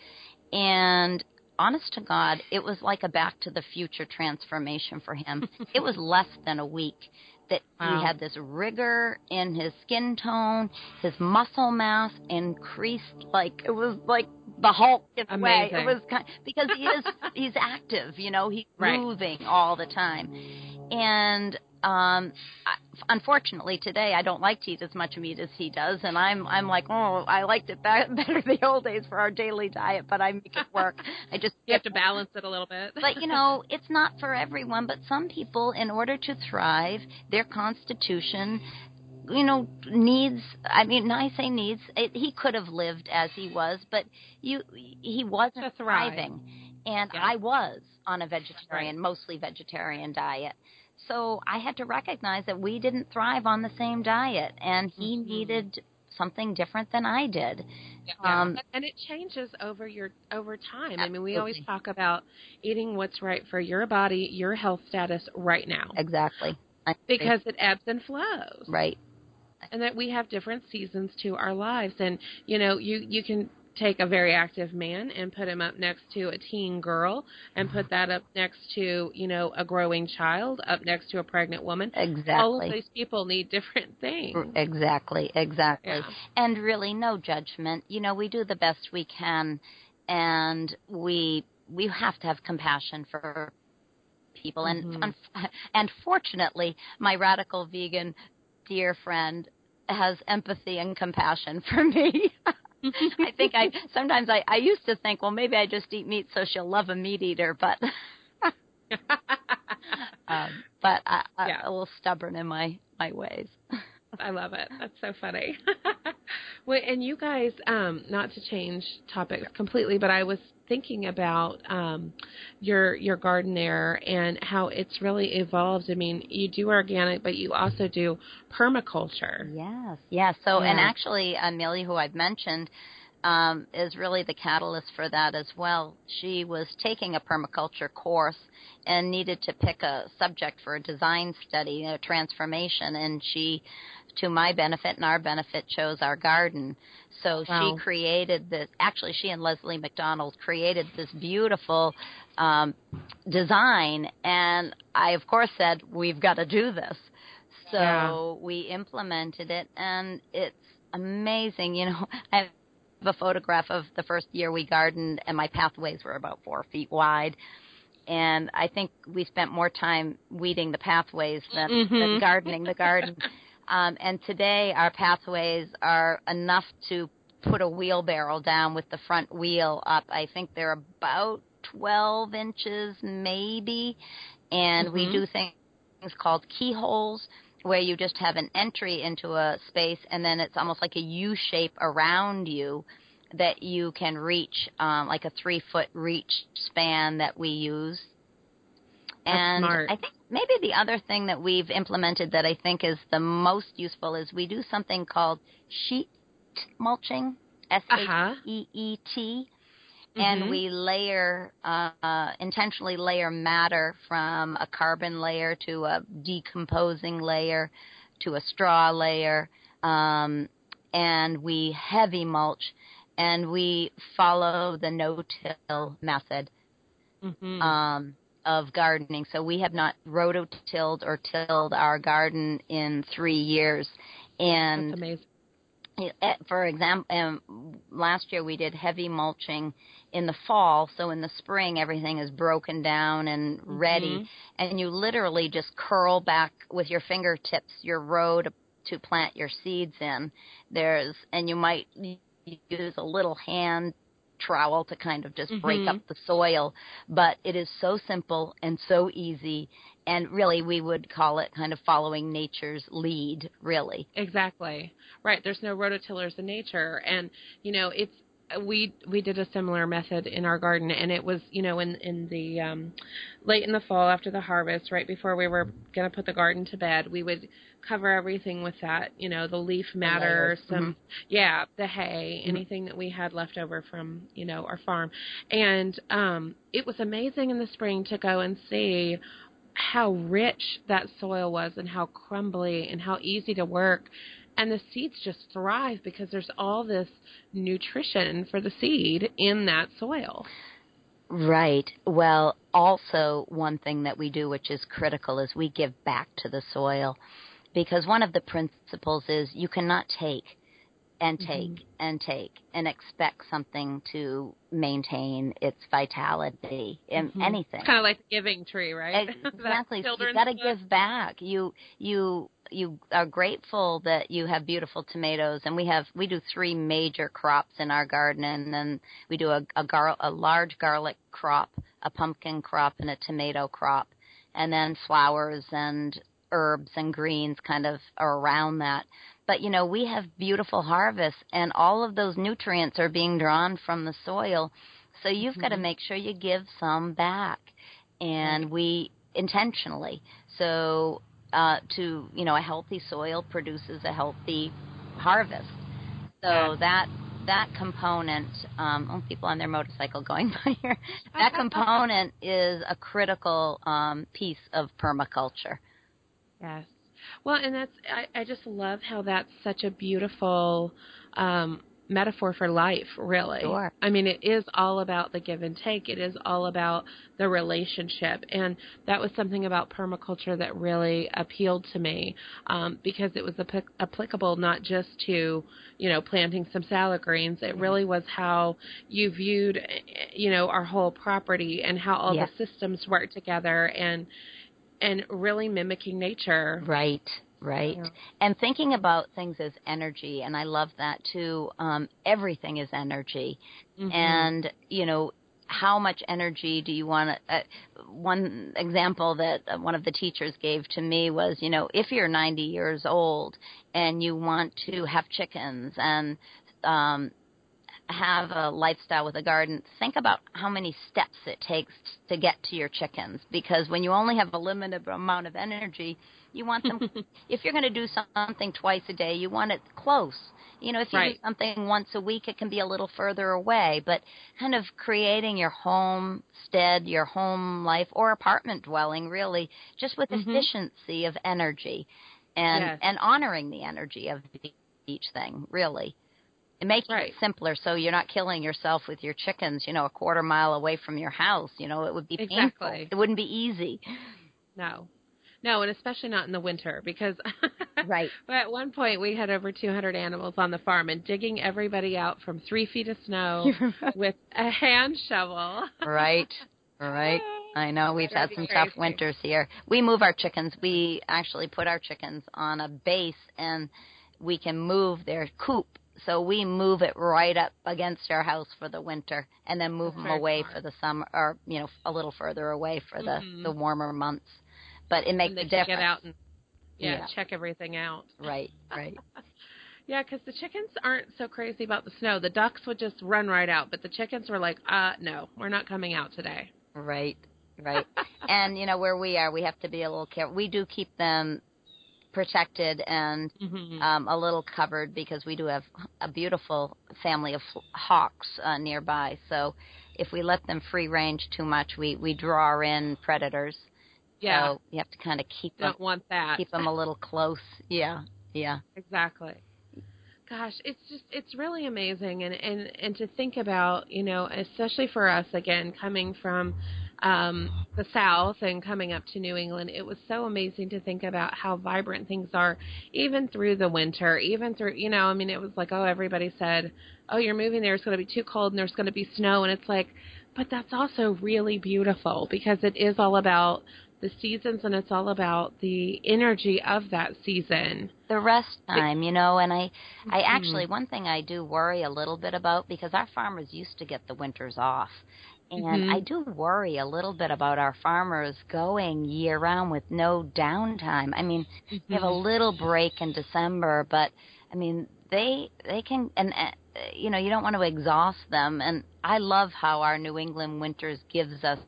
And honest to God, it was like a back to the future transformation for him. it was less than a week. That Wow. he had this rigor in his skin tone, his muscle mass increased like it was like the Hulk way. It was kind because he is he's active, you know, he's Right. moving all the time. And um I- unfortunately today I don't like to eat as much meat as he does and I'm I'm like, "Oh, I liked it better the old days for our daily diet, but I make it work." I just You have to balance it a little bit. but you know, it's not for everyone. But some people, in order to thrive, their constitution, you know, needs. I mean, I say needs. It, he could have lived as he was, but you, he wasn't thriving, and Yeah. I was on a vegetarian, mostly vegetarian diet. So I had to recognize that we didn't thrive on the same diet, and he Mhm. needed something different than I did. Yeah. Um, and it changes over your over time. I mean, we always talk about eating what's right for your body, your health status right now, Exactly. Because it ebbs and flows. right. And that we have different seasons to our lives and you know you you can take a very active man and put him up next to a teen girl and put that up next to you know a growing child up next to a pregnant woman Exactly. all of these people need different things Exactly, exactly. Yeah. And really no judgment. You know, we do the best we can and we we have to have compassion for people and Mhm. un- and fortunately my radical vegan dear friend has empathy and compassion for me. I think I sometimes I I used to think, well maybe I just eat meat so she'll love a meat eater, but um, but I, I'm Yeah. a little stubborn in my my ways. I love it. That's so funny. Wait, and you guys, um, not to change topics completely, but I was thinking about um, your your garden there and how it's really evolved. I mean, you do organic, but you also do permaculture. Yes, yes. So, and actually, Amelia, who I've mentioned, um, is really the catalyst for that as well. She was taking a permaculture course and needed to pick a subject for a design study, a transformation, and she, to my benefit and our benefit, chose our garden. So Wow. she created this. Actually, she and Leslie McDonald created this beautiful um, design, and I, of course, said we've got to do this. So Yeah. we implemented it, and it's amazing. You know, I have a photograph of the first year we gardened, and my pathways were about four feet wide. And I think we spent more time weeding the pathways than, than Mhm. gardening the garden. um, and today our pathways are enough to put a wheelbarrow down with the front wheel up. I think they're about 12 inches, maybe. And we Mhm. do things called keyholes where you just have an entry into a space and then it's almost like a U shape around you that you can reach, um, like a three foot reach span that we use. That's and smart. I think maybe the other thing that we've implemented that I think is the most useful is we do something called sheet mulching, S H Uh-huh. E E T and Mhm. we layer uh, intentionally layer matter from a carbon layer to a decomposing layer to a straw layer um, and we heavy mulch and we follow the no-till method Mhm. um, of gardening so we have not rototilled or tilled our garden in three years and That's amazing. Eh, for example, um, last year we did heavy mulching in the fall, so in the spring everything is broken down and ready, Mhm. and you literally just curl back with your fingertips your row to, to plant your seeds in. There's and you might use a little hand trowel to kind of just break Mhm. up the soil, but it is so simple and so easy, and really we would call it kind of following nature's lead, really. Exactly. Right. There's no rototillers in nature, and you know it's we we did a similar method in our garden, and it was you know in in the um, late in the fall after the harvest, right before we were going to put the garden to bed, we would cover everything with that, you know, the leaf matter, layers. some yeah, the hay, Mhm. anything that we had left over from you know our farm, and um, it was amazing in the spring to go and see how rich that soil was and how crumbly and how easy to work and the seeds just thrive because there's all this nutrition for the seed in that soil Right. Well, also one thing that we do which is critical is we give back to the soil because one of the principles is you cannot take and Mm-hmm. take and take and expect something to maintain its vitality in Mhm. anything. It's kind of like the giving tree, right? Exactly. So you children's got to give back. You you you are grateful that you have beautiful tomatoes, and we have we do three major crops in our garden, and then we do a a, gar- a large garlic crop, a pumpkin crop, and a tomato crop, and then flowers and herbs and greens kind of around that. But you know, we have beautiful harvests, and all of those nutrients are being drawn from the soil. So you've got to make sure you give some back, and we intentionally. So uh, to you know, a healthy soil produces a healthy harvest. So that that component, um, oh, people on their motorcycle going by here. That component is a critical um, piece of permaculture. Yes. Well, and that's I, I just love how that's such a beautiful um metaphor for life, really. Sure. I mean, it is all about the give and take. It is all about the relationship, and that was something about permaculture that really appealed to me um, because it was applic- applicable not just to, you know, planting some salad greens. It really was how you viewed, eh, you know, our whole property and how all Yes. the systems work together, and and really mimicking nature. Right, right. Yeah. And thinking about things as energy, and I love that too. Um, everything is energy. Mhm. and you know how much energy do you want to uh, one example that uh, one of the teachers gave to me was you know if you're 90 years old and you want to have chickens and um have a lifestyle with a garden think about how many steps it takes to get to your chickens because when you only have a limited amount of energy you want them if you're going to do something twice a day you want it close you know if you Right. do something once a week it can be a little further away but kind of creating your homestead your home life or apartment dwelling really just with Mhm. efficiency of energy and Yes. and honoring the energy of each thing really and making Right. it simpler so you're not killing yourself with your chickens you know a quarter mile away from your house you know it would be painful Exactly. it wouldn't be easy No. No, and especially not in the winter because Right. But at one point we had over 200 animals on the farm and digging everybody out from three feet of snow with a hand shovel. right right I know we've had some tough winters here. We move our chickens. We actually put our chickens on a base and we can move their coop. So we move it right up against our house for the winter and then move That's them away smart. for the summer or, you know, a little further away for the, Mhm. the warmer months. But it makes and they a difference. get out and yeah, Yeah. check everything out. Right, right. Yeah, because the chickens aren't so crazy about the snow. The ducks would just run right out, but the chickens were like, uh, no, we're not coming out today. Right, right. and you know where we are, we have to be a little careful. We do keep them protected and Mm-hmm. um, a little covered because we do have a beautiful family of hawks uh, nearby. So if we let them free range too much, we we draw in predators. yeah, So you have to kind of keep don't want that. keep them a little close. Yeah, yeah. Exactly. Gosh, it's just it's really amazing and and and to think about, you know, especially for us again coming from um the south and coming up to New England, it was so amazing to think about how vibrant things are even through the winter, even through, you know, I mean it was like, oh, everybody said, "Oh, you're moving there, it's going to be too cold and there's going to be snow." And it's like, but that's also really beautiful because it is all about the seasons and it's all about the energy of that season. the rest time, you know, and I I Mhm. actually one thing I do worry a little bit about because our farmers used to get the winters off. And Mhm. I do worry a little bit about our farmers going year round with no downtime. I mean, we have a Mhm. little break in December, but I mean, they they can and uh, you know, you don't want to exhaust them and I love how our New England winters gives us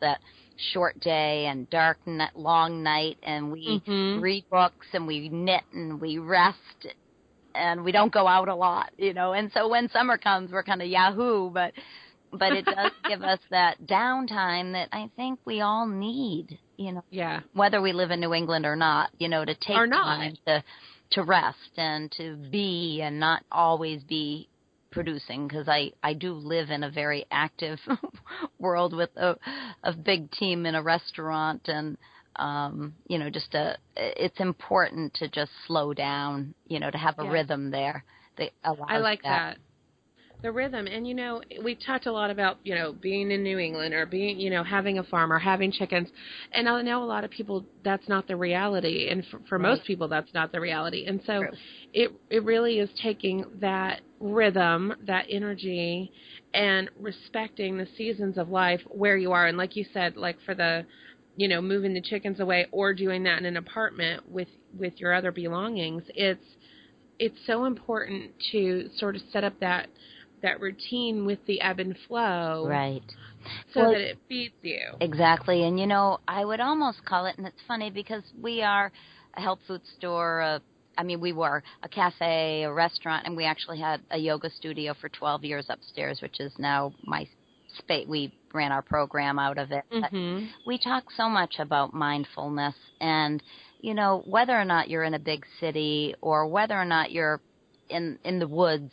that short day and dark n- long night and we Mhm. read books and we knit and we rest and we don't go out a lot, you know. And so when summer comes, we're kind of yahoo, but but it does give us that downtime that I think we all need, you know, Yeah. whether we live in New England or not, you know, to take time to to rest and to be and not always be producing because I I do live in a very active world with a a big team in a restaurant and um you know just a it's important to just slow down you know to have a Yes. rhythm there that allows I like that. The rhythm. And you know, we've talked a lot about, you know, being in New England or being, you know, having a farm or having chickens. And I know a lot of people that's not the reality and for, for Right. most people that's not the reality. And so True. it it really is taking that rhythm, that energy and respecting the seasons of life where you are and like you said like for the you know, moving the chickens away or doing that in an apartment with with your other belongings, it's it's so important to sort of set up that that routine with the ebb and flow right so Well, that it feeds you. Exactly. And you know, I would almost call it and it's funny because we are a health food store, a I mean, we were a cafe, a restaurant, and we actually had a yoga studio for 12 years upstairs, which is now my space. We ran our program out of it. Mhm. we talk so much about mindfulness and you know whether or not you're in a big city or whether or not you're in in the woods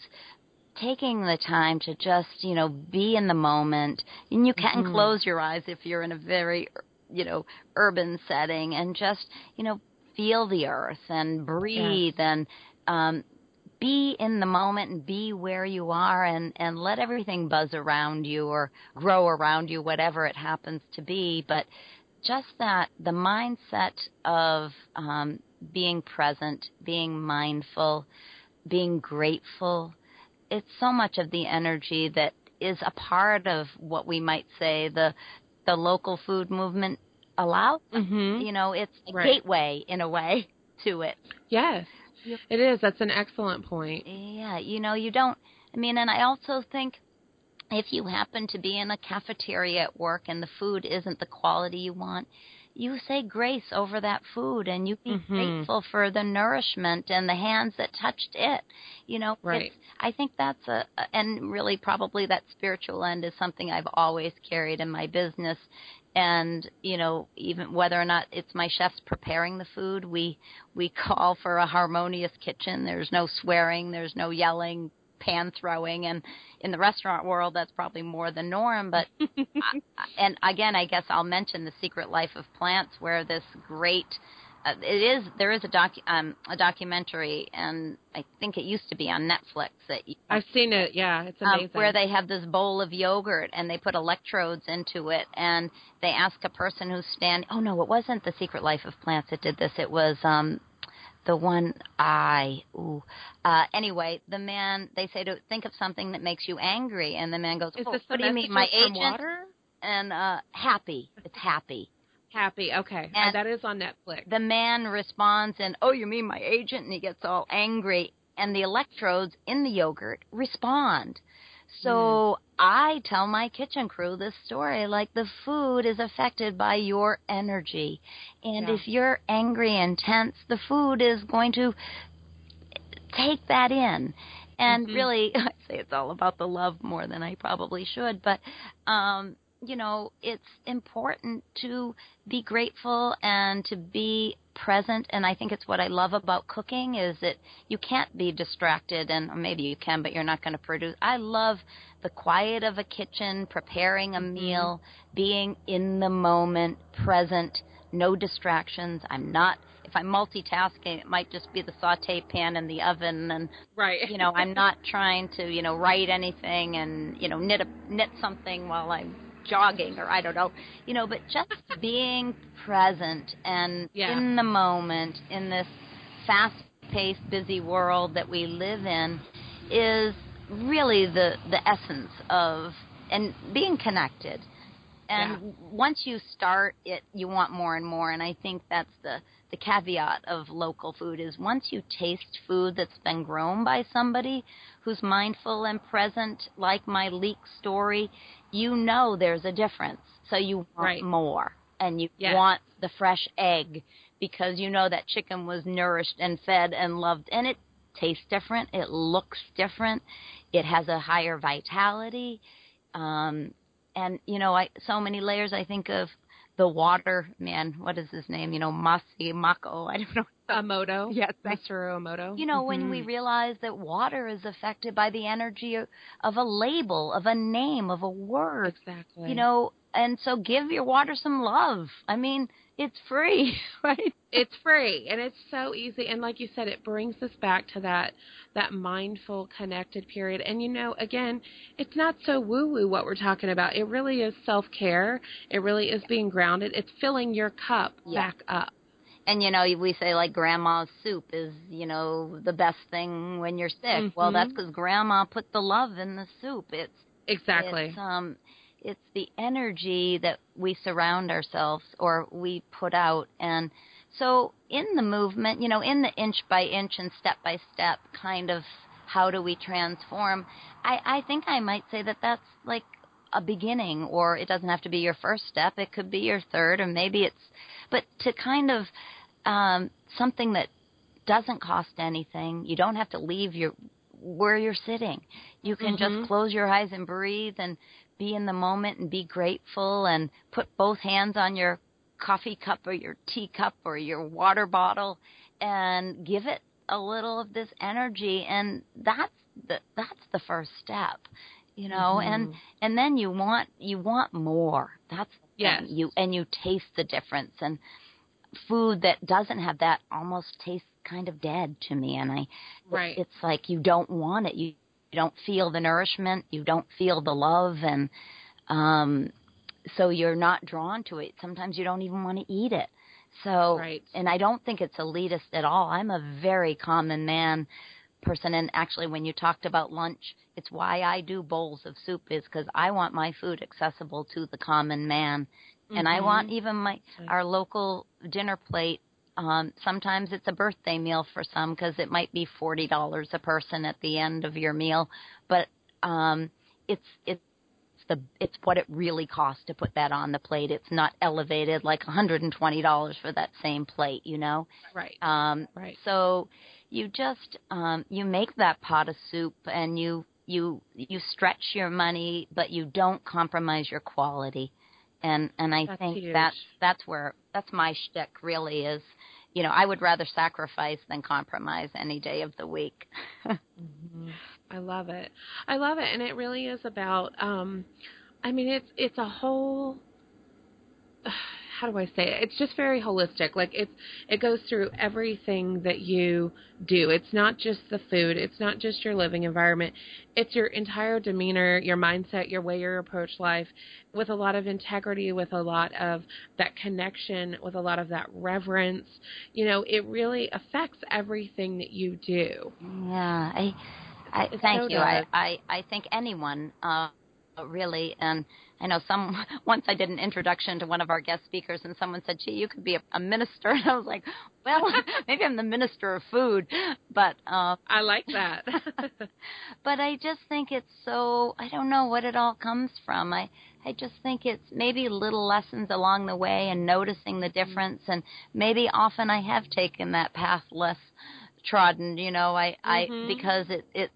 taking the time to just you know be in the moment. And you can Mhm. close your eyes if you're in a very you know urban setting and just you know feel the earth and breathe and um be in the moment and be where you are and and let everything buzz around you or grow around you whatever it happens to be. But just that the mindset of um being present being mindful being grateful it's so much of the energy that is a part of what we might say the the local food movement allows Mhm. you know it's a Right. gateway in a way to it Yes. It is. That's an excellent point. Yeah, you know, you don't. I mean, and I also think if you happen to be in a cafeteria at work and the food isn't the quality you want, you say grace over that food and you be Mhm. grateful for the nourishment and the hands that touched it. You know, Right. I think that's a, a- and really probably that spiritual end is something I've always carried in my business. And you know, even whether or not it's my chefs preparing the food, we we call for a harmonious kitchen. There's no swearing, there's no yelling, pan throwing, and in the restaurant world, that's probably more the norm. But I- and again, I guess I'll mention the Secret Life of Plants, where this great uh, it is there is a doc um, a documentary, and I think it used to be on Netflix that I've seen it. Yeah, it's um, amazing. where they have this bowl of yogurt and they put electrodes into it and they ask a person who's standing. Oh no, it wasn't the Secret Life of Plants that did this. It was um the one I ooh. Uh, anyway, the man they say to think of something that makes you angry, and the man goes, is oh, "What do you mean, my agent?" Water? And uh, happy. It's happy. Happy. Okay. And- that is on Netflix. The man responds and, "Oh, you mean my agent?" And he gets all angry, and the electrodes in the yogurt respond. So I tell my kitchen crew this story like the food is affected by your energy. And Yeah. if you're angry and tense, the food is going to take that in. And Mhm. really, I say it's all about the love more than I probably should, but um, you know, it's important to be grateful and to be present and I think it's what I love about cooking is that you can't be distracted and or maybe you can but you're not going to produce. I love the quiet of a kitchen, preparing a Mhm. meal, being in the moment, present, no distractions. I'm not if I'm multitasking, it might just be the saute pan in the oven and right. you know, I'm not trying to, you know, write anything and, you know, knit a, knit something while I'm jogging or I don't know, you know, but just being present and Yeah. in the moment in this fast-paced, busy world that we live in is really the the essence of and being connected. And once you start it, you want more and more. And I think that's the the caveat of local food is once you taste food that's been grown by somebody who's mindful and present, like my leek story, you know there's a difference. So you want Right. more, and you Yes. want the fresh egg because you know that chicken was nourished and fed and loved, and it tastes different. It looks different. It has a higher vitality. Um, and you know, I so many layers. I think of the water man. What is his name? You know, Masi Mako. I don't know. Emoto. Yes, Masaru Emoto. You know, when we Mhm. realize that water is affected by the energy of, of a label, of a name, of a word, exactly. you know, and so give your water some love. I mean, it's free, right? it's free and it's so easy and like you said it brings us back to that that mindful connected period and you know again it's not so woo woo what we're talking about it really is self care it really is being grounded it's filling your cup Yeah. back up And you know, we say like grandma's soup is, you know, the best thing when you're sick. Well, Mhm. that's because grandma put the love in the soup. It's exactly It's, um, it's the energy that we surround ourselves or we put out. And so in the movement, you know, in the inch by inch and step by step kind of how do we transform, I, I think I might say that that's like a beginning or it doesn't have to be your first step. It could be your third or maybe it's, but to kind of, um, something that doesn't cost anything. You don't have to leave your where you're sitting. You can Mhm. just close your eyes and breathe and be in the moment and be grateful and put both hands on your coffee cup or your tea cup or your water bottle and give it a little of this energy and that's the that's the first step you know and Mhm. and then you want you want more that's Yes. you and you taste the difference and food that doesn't have that almost tastes kind of dead to me and i right it's like you don't want it. You, you don't feel the nourishment. You don't feel the love, and um, so you're not drawn to it. Sometimes you don't even want to eat it. So, Right. and I don't think it's elitist at all. I'm a very common man person, and actually, when you talked about lunch, it's why I do bowls of soup is because I want my food accessible to the common man, and I want even my our local dinner plate um, sometimes it's a birthday meal for some because it might be forty dollars a person at the end of your meal, but um, it's it's the it's what it really costs to put that on the plate. It's not elevated like one hundred and twenty dollars for that same plate, you know. right Um, Right. So you just um, you make that pot of soup and you you you stretch your money, but you don't compromise your quality. And and I That's think huge. that's that's where that's my shtick really is. You know, I would rather sacrifice than compromise any day of the week. Mhm. I love it. I love it, and it really is about. um I mean, it's it's a whole. How do I say it? It's just very holistic. Like it's it goes through everything that you do. It's not just the food. It's not just your living environment. It's your entire demeanor, your mindset, your way you approach life, with a lot of integrity, with a lot of that connection, with a lot of that reverence. You know, it really affects everything that you do. Yeah, I, I thank so you. I, does. I, I think anyone, uh, really, and I know some. Once I did an introduction to one of our guest speakers, and someone said, "Gee, you could be a, a minister," and I was like, "Well, maybe I'm the minister of food," but, uh, I like that. but I just think it's so. I don't know what it all comes from. I, I just think it's maybe little lessons along the way and noticing the difference, and maybe often I have taken that path less trodden. You know, I, I Mhm. because it it's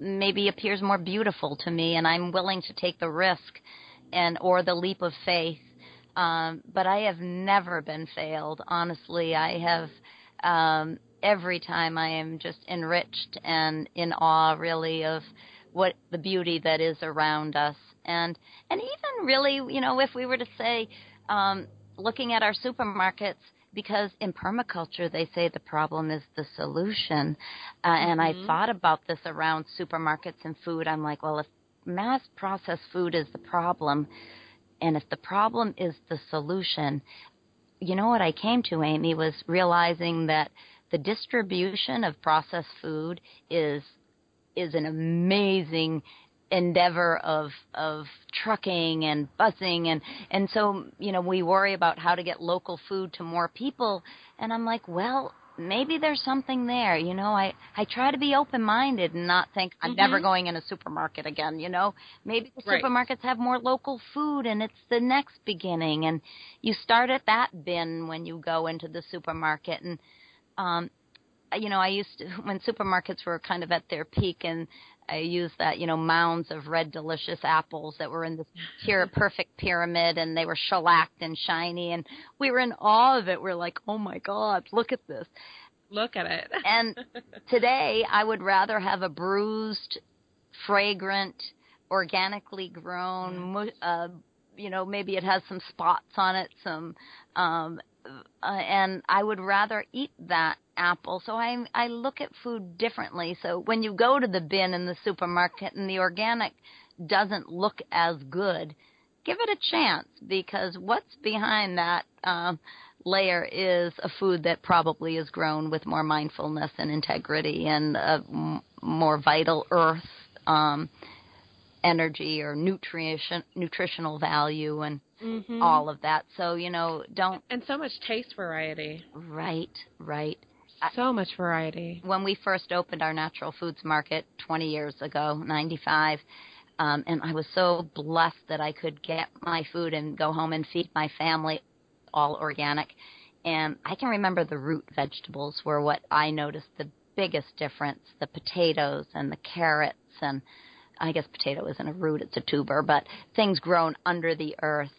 maybe appears more beautiful to me and I'm willing to take the risk and or the leap of faith. Um, but I have never been failed. Honestly, I have um, every time I am just enriched and in awe, really, of what the beauty that is around us, and and even really, you know, if we were to say, um, looking at our supermarkets, because in permaculture they say the problem is the solution, uh, and I Mhm. thought about this around supermarkets and food. I'm like, well, if mass processed food is the problem, and if the problem is the solution, you know what I came to, Amy, was realizing that the distribution of processed food is is an amazing endeavor of of trucking and busing. And and so you know we worry about how to get local food to more people. And I'm like well maybe there's something there. You know I I try to be open minded and not think I'm never Mhm. going in a supermarket again you know. Maybe the Right. supermarkets have more local food and it's the next beginning. And you start at that bin when you go into the supermarket. And um you know, I used to when supermarkets were kind of at their peak and I use that, you know, mounds of red delicious apples that were in this pure perfect pyramid and they were shellacked and shiny and we were in awe of it. We're like, "Oh my god, look at this." Look at it. and today I would rather have a bruised, fragrant, organically grown uh you know, maybe it has some spots on it, some um uh, and I would rather eat that apple. So I I look at food differently. So when you go to the bin in the supermarket and the organic doesn't look as good, give it a chance because what's behind that um, layer is a food that probably is grown with more mindfulness and integrity and a m- more vital earth. Um, energy or nutrition nutritional value and mm-hmm. all of that. So, you know, don't and so much taste variety. Right, right. So much variety. When we first opened our natural foods market 20 years ago, 95, um, and I was so blessed that I could get my food and go home and feed my family all organic. And I can remember the root vegetables were what I noticed the biggest difference the potatoes and the carrots and I guess potato isn't a root, it's a tuber, but things grown under the earth.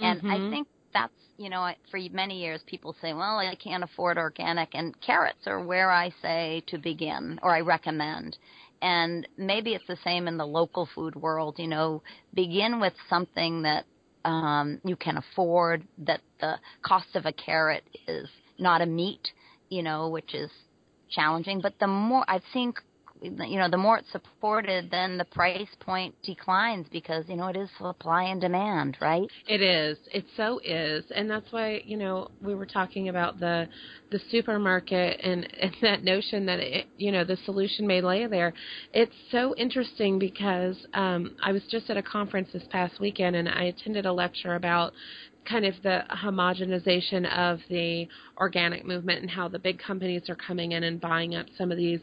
And mm-hmm. I think that's, you know, for many years people say, well, I can't afford organic. And carrots are where I say to begin, or I recommend. And maybe it's the same in the local food world, you know, begin with something that um, you can afford, that the cost of a carrot is not a meat, you know, which is challenging. But the more I've seen you know, the more it's supported, then the price point declines because you know it is supply and demand, right? It is. It so is, and that's why you know we were talking about the the supermarket and, and that notion that it, you know the solution may lay there. It's so interesting because um, I was just at a conference this past weekend and I attended a lecture about kind of the homogenization of the organic movement and how the big companies are coming in and buying up some of these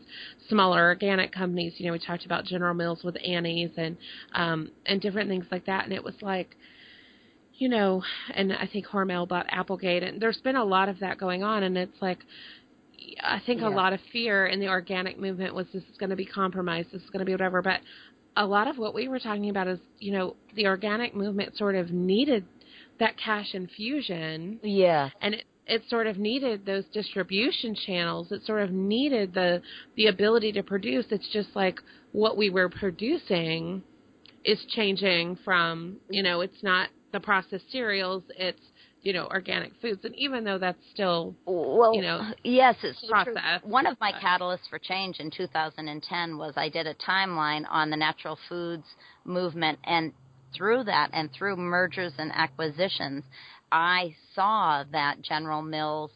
smaller organic companies. You know, we talked about General Mills with Annie's and um, and different things like that, and it was like. You know, and I think Hormel bought Applegate, and there's been a lot of that going on, and it's like, I think yeah. a lot of fear in the organic movement was this is going to be compromised, this is going to be whatever. But a lot of what we were talking about is, you know, the organic movement sort of needed that cash infusion. Yeah. And it, it sort of needed those distribution channels. It sort of needed the the ability to produce. It's just like what we were producing is changing from, you mm-hmm. know, it's not the processed cereals, it's you know organic foods and even though that's still well you know yes it's processed, true. one of my catalysts for change in 2010 was i did a timeline on the natural foods movement and through that and through mergers and acquisitions, I saw that General Mills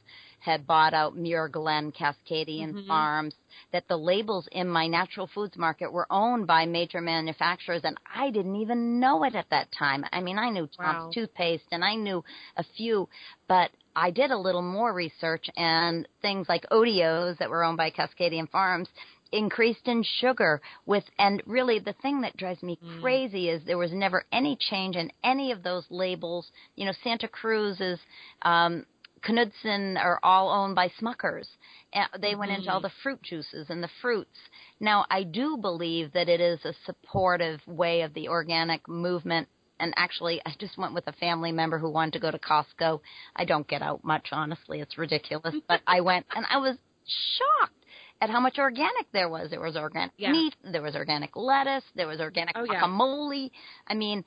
had bought out Muir Glen Cascadian mm-hmm. Farms, that the labels in my natural foods market were owned by major manufacturers, and I didn't even know it at that time. I mean, I knew Tom's wow. toothpaste and I knew a few, but I did a little more research, and things like Odeos that were owned by Cascadian Farms increased in sugar with and really the thing that drives me mm. crazy is there was never any change in any of those labels. You know santa cruz is um knudsen are all owned by smuckers. And they went into all mm-hmm. the fruit juices and the fruits. Now i do believe that it is a supportive way of the organic movement. And actually I just went with a family member who wanted to go to Costco. I don't get out much honestly, it's ridiculous, but I went and I was shocked at how much organic there was. There was organic yeah. meat, there was organic lettuce, there was organic oh, guacamole. Yeah. I mean,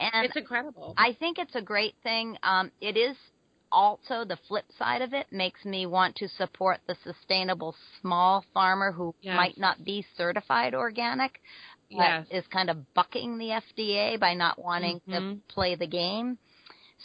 and it's incredible. I think it's a great thing. Um, it is also the flip side of it makes me want to support the sustainable small farmer who yes. might not be certified organic, yes. is kind of bucking the FDA by not wanting mm-hmm. to play the game.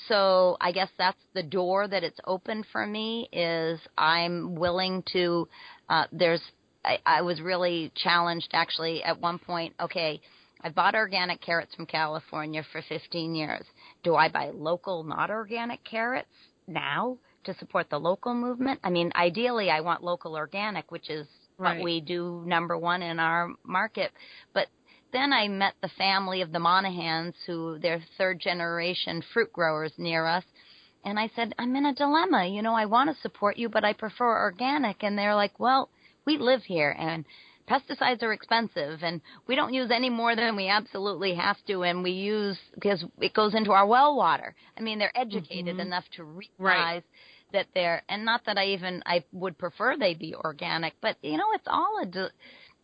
So I guess that's the door that it's open for me is I'm willing to uh there's I, I was really challenged actually at one point, okay, I bought organic carrots from California for 15 years. Do I buy local not organic carrots now to support the local movement? I mean, ideally I want local organic, which is right. what we do number 1 in our market, but then I met the family of the Monahans, who they're third generation fruit growers near us. And I said, I'm in a dilemma. You know, I want to support you, but I prefer organic. And they're like, well, we live here. And pesticides are expensive and we don't use any more than we absolutely have to and we use because it goes into our well water. I mean, they're educated Mhm. enough to realize Right. that they're and not that I even I would prefer they be organic, but you know, it's all a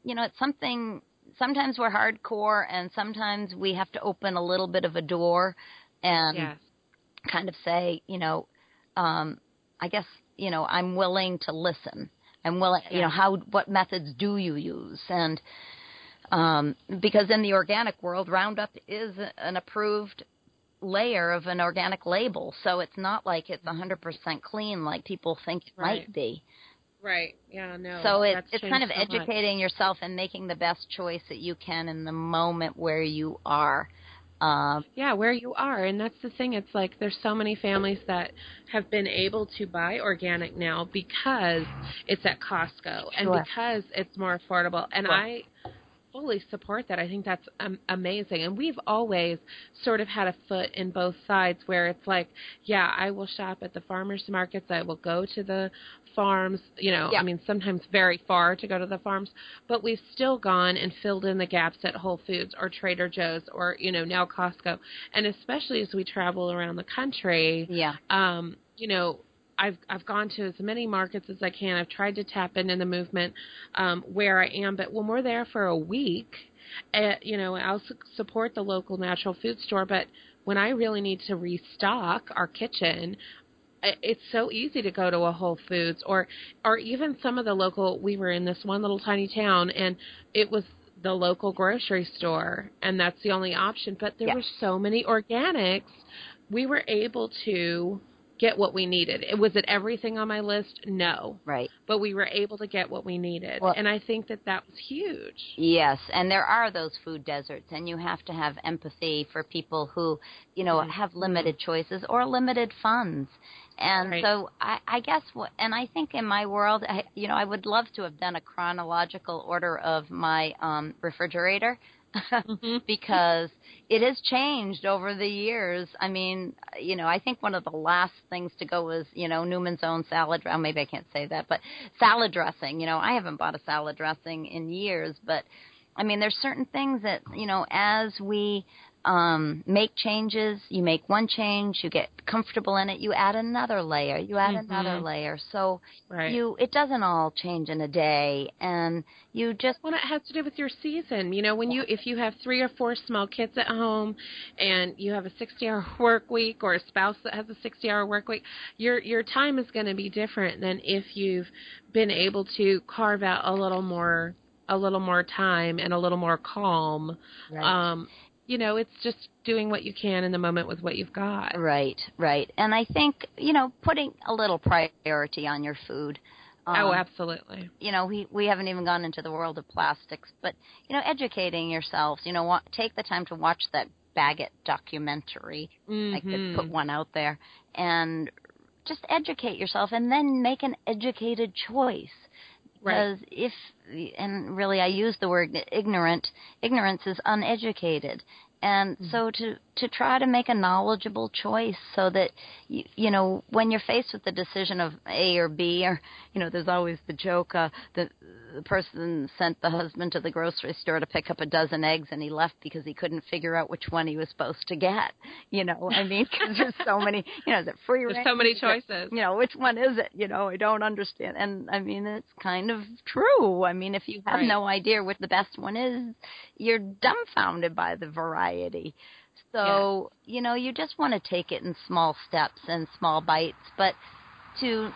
you know, it's something sometimes we're hardcore and sometimes we have to open a little bit of a door and yes. Kind of say, you know, um, I guess, you know, I'm willing to listen. I'm willing, you know, how, what methods do you use? And, um, because in the organic world, Roundup is an approved layer of an organic label. So it's not like it's 100% clean like people think it Right. might be. Right. Yeah. No. so it, it's kind of so much. educating yourself and making the best choice that you can in the moment where you are. Um, Yeah, where you are. And that's the thing. It's like there's so many families that have been able to buy organic now because it's at Costco and Sure. because it's more affordable. And Sure. I fully support that. I think that's um, amazing. And we've always sort of had a foot in both sides where it's like, yeah, I will shop at the farmers markets. I will go to the farms, you know, Yeah. I mean, sometimes very far to go to the farms, but we've still gone and filled in the gaps at Whole Foods or Trader Joe's or, you know, now Costco. And especially as we travel around the country, yeah. um, you know, I've I've gone to as many markets as I can. I've tried to tap into the movement um, where I am, but when we're there for a week, uh, you know, I'll su- support the local natural food store. But when I really need to restock our kitchen, it's so easy to go to a Whole Foods or or even some of the local. We were in this one little tiny town, and it was the local grocery store, and that's the only option. But there Yeah. were so many organics. We were able to get what we needed. It was it everything on my list? No, Right. but we were able to get what we needed, Well- and I think that that was huge. Yes, and there are those food deserts, and you have to have empathy for people who, you know, have mm-hmm. limited choices or limited funds. And Right. so I, I guess what, and I think in my world, I, you know, I would love to have done a chronological order of my um, refrigerator. Mhm. because it has changed over the years. I mean, you know, I think one of the last things to go was, you know, Newman's own salad. Well, maybe I can't say that, but salad dressing. You know, I haven't bought a salad dressing in years, but I mean, there's certain things that you know, as we um, make changes, you make one change, you get comfortable in it, you add another layer, you add another Mhm. layer. So Right. you, it doesn't all change in a day, and you just Well, it has to do with your season. You know, when you if you have three or four small kids at home, and you have a sixty-hour work week or a spouse that has a sixty-hour work week, your your time is going to be different than if you've been able to carve out a little more a little more time and a little more calm. Um, you know, it's just doing what you can in the moment with what you've got. Right, right. And I think, you know, putting a little priority on your food. oh, Um, absolutely. You know, we we haven't even gone into the world of plastics, but you know, educating yourselves. You know, wa- take the time to watch that Bag It documentary. I could Mhm. put one out there and just educate yourself, and then make an educated choice. Right. Because if, and really I use the word ignorant, ignorance is uneducated. And Mm-hmm. so to, to try to make a knowledgeable choice so that, you, you know, when you're faced with the decision of A or B, or, you know, there's always the joke, uh, the, the person sent the husband to the grocery store to pick up a dozen eggs and he left because he couldn't figure out which one he was supposed to get. You know, I mean, because there's so many, you know, is it free There's range? so many it- choices. you know, which one is it? You know, I don't understand. And I mean, it's kind of true. I mean, if you have Right. no idea what the best one is, you're dumbfounded by the variety. So, you know, you just want to take it in small steps and small bites, but to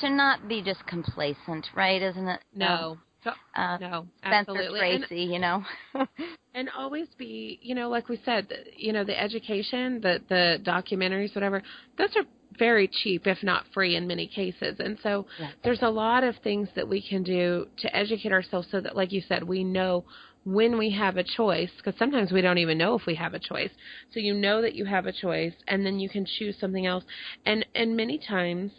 to not be just complacent, right? Isn't it? No. So, Uh, no, Spencer absolutely. And- Tracy, you know. and always be you know like we said you know the education the the documentaries whatever those are very cheap if not free in many cases and so Yeah. there's a lot of things that we can do to educate ourselves so that like you said we know when we have a choice because sometimes we don't even know if we have a choice so you know that you have a choice and then you can choose something else and and many times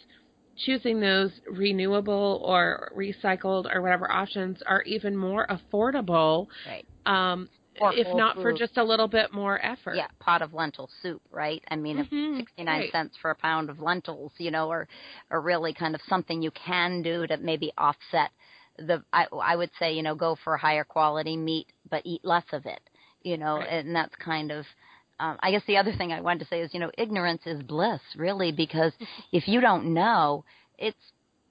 choosing those renewable or recycled or whatever options are even more affordable right. um, if not for just a little bit more effort. Yeah, pot of lentil soup, right? I mean, Mhm, 69 right. cents for a pound of lentils, you know, or or really kind of something you can do to maybe offset the I, I would say you know go for higher quality meat, but eat less of it. You know, Right. and that's kind of. Um, I guess the other thing I wanted to say is, you know, ignorance is bliss, really, because if you don't know, it's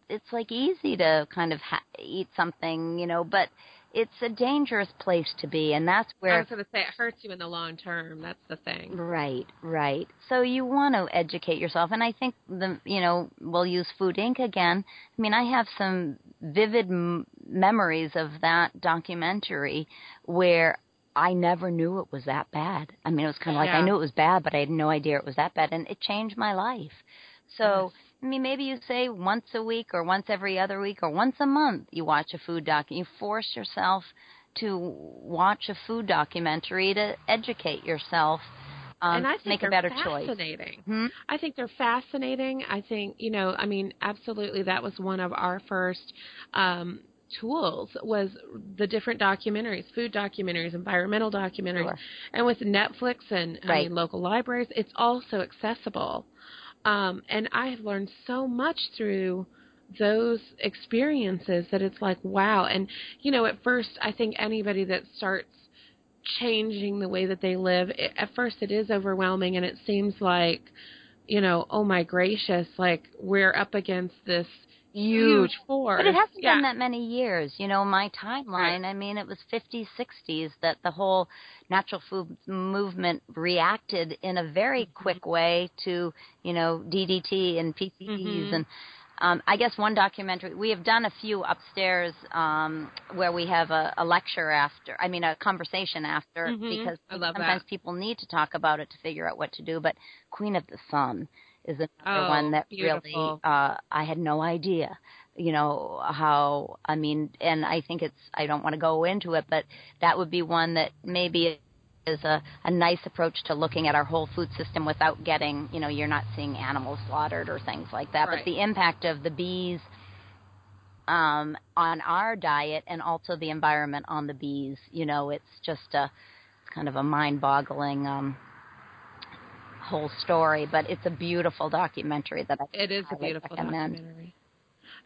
it's like easy to kind of ha- eat something, you know, but it's a dangerous place to be, and that's where I was going to say it hurts you in the long term. That's the thing. Right, right. So you want to educate yourself, and I think the you know we'll use Food Inc. again. I mean, I have some vivid m- memories of that documentary where I never knew it was that bad. I mean, it was kind of like I knew it was bad, but I had no idea it was that bad, and it changed my life. So. I mean, maybe you say once a week or once every other week or once a month you watch a food doc. You force yourself to watch a food documentary to educate yourself, um, and I think make they're a better choice. fascinating. Hmm? I think they're fascinating. I think you know. I mean, absolutely. That was one of our first um, tools was the different documentaries, food documentaries, environmental documentaries, Sure. and with Netflix and I mean local libraries, it's also accessible. Um, and I have learned so much through those experiences that it's like wow. And you know, at first, I think anybody that starts changing the way that they live, it, at first it is overwhelming, and it seems like, you know, oh my gracious, like we're up against this huge force. But it hasn't yeah. been that many years. You know, my timeline, I mean, it was 50s, 60s that the whole natural food movement reacted in a very Mm-hmm. quick way to, you know, DDT and PCBs. Mhm. And um, I guess one documentary, we have done a few upstairs um, where we have a, a lecture after, I mean, a conversation after, Mhm. because sometimes that. people need to talk about it to figure out what to do. But Queen of the Sun is another Oh, one that really uh I had no idea you know how I mean and I think it's I don't want to go into it but that would be one that maybe is a, a nice approach to looking at our whole food system without getting you know you're not seeing animals slaughtered or things like that Right. but the impact of the bees um on our diet and also the environment on the bees you know it's just a it's kind of a mind boggling um whole story but it's a beautiful documentary that I It is a beautiful recommend. documentary.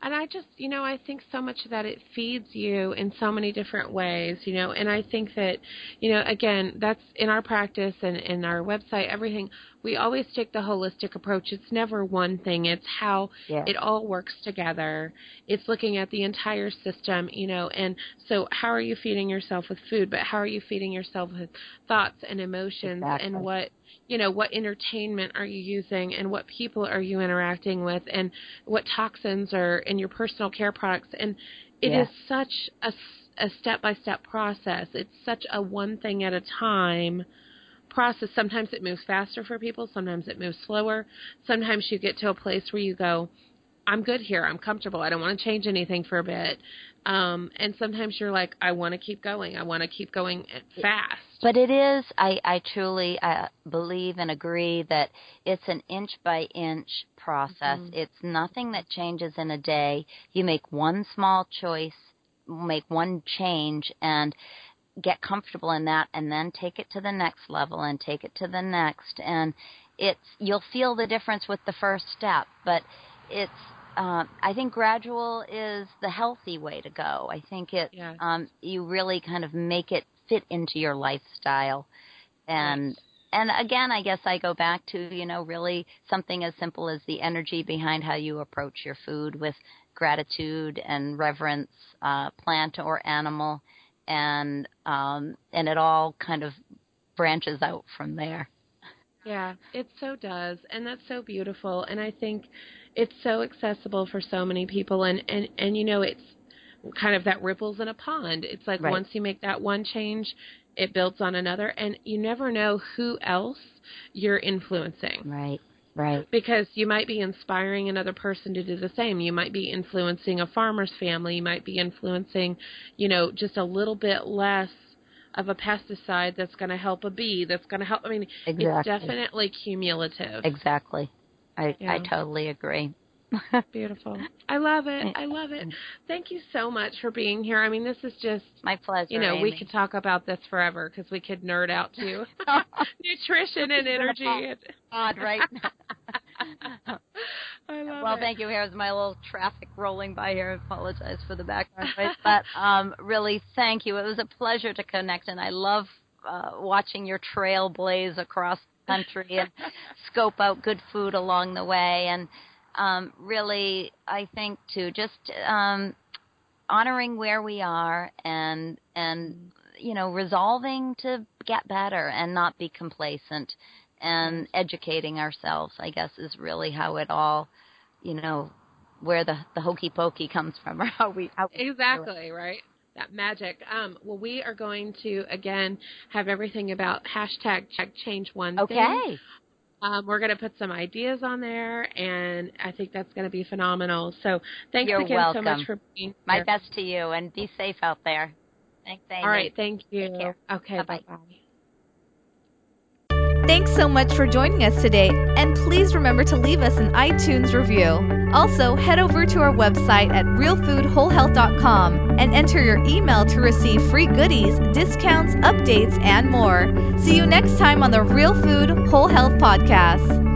And I just, you know, I think so much that it feeds you in so many different ways, you know, and I think that, you know, again, that's in our practice and in our website, everything, we always take the holistic approach. It's never one thing, it's how Yeah. it all works together. It's looking at the entire system, you know, and so how are you feeding yourself with food, but how are you feeding yourself with thoughts and emotions Exactly. and what you know what entertainment are you using and what people are you interacting with and what toxins are in your personal care products. And it is Yeah. such a step-by-step process. It's such a one thing at a time process. Sometimes it moves faster for people. Sometimes it moves slower. Sometimes you get to a place where you go i'm good here. I'm comfortable. I don't want to change anything for a bit um and sometimes you're like i want to keep going i want to keep going fast But it is, I, I truly uh, believe and agree that it's an inch by inch process. Mhm. It's nothing that changes in a day. You make one small choice, make one change, and get comfortable in that, and then take it to the next level and take it to the next. And it's you'll feel the difference with the first step, but it's. Uh, I think gradual is the healthy way to go. I think it Yeah. um, you really kind of make it fit into your lifestyle and and again i guess i go back to you know really something as simple as the energy behind how you approach your food with gratitude and reverence uh plant or animal and um and it all kind of branches out from there Yeah, it so does, and that's so beautiful. And I think it's so accessible for so many people. And and and you know, it's kind of that ripples in a pond. It's like Right. once you make that one change, it builds on another, and you never know who else you're influencing right right because you might be inspiring another person to do the same. You might be influencing a farmer's family. You might be influencing, you know, just a little bit less of a pesticide that's going to help a bee. That's going to help. I mean, it's definitely cumulative. exactly i i totally agree Beautiful. I love it. I love it. Thank you so much for being here. I mean, this is just. my pleasure You know, we could talk about this forever because we could nerd out to nutrition and energy. odd right I love well, it. thank you. Here's my little traffic rolling by here. I apologize for the background noise, but um, really, thank you. It was a pleasure to connect, and I love uh, watching your trail blaze across country and scope out good food along the way. And um, really, I think too, just um, honoring where we are and and you know resolving to get better and not be complacent and educating ourselves i guess is really how it all you know where the the hokey pokey comes from or how we how we. Exactly, right? That magic. Um, well, we are going to again have everything about hashtag check change one thing. okay Um, we're going to put some ideas on there, and I think that's going to be phenomenal. So thanks You're again so much for being my here. best to you and be safe out there thanks Amy. All right, thank you. Okay, bye bye. Thanks so much for joining us today, and please remember to leave us an iTunes review. Also, head over to our website at realfoodwholehealth.com and enter your email to receive free goodies, discounts, updates, and more. See you next time on the Real Food Whole Health Podcast.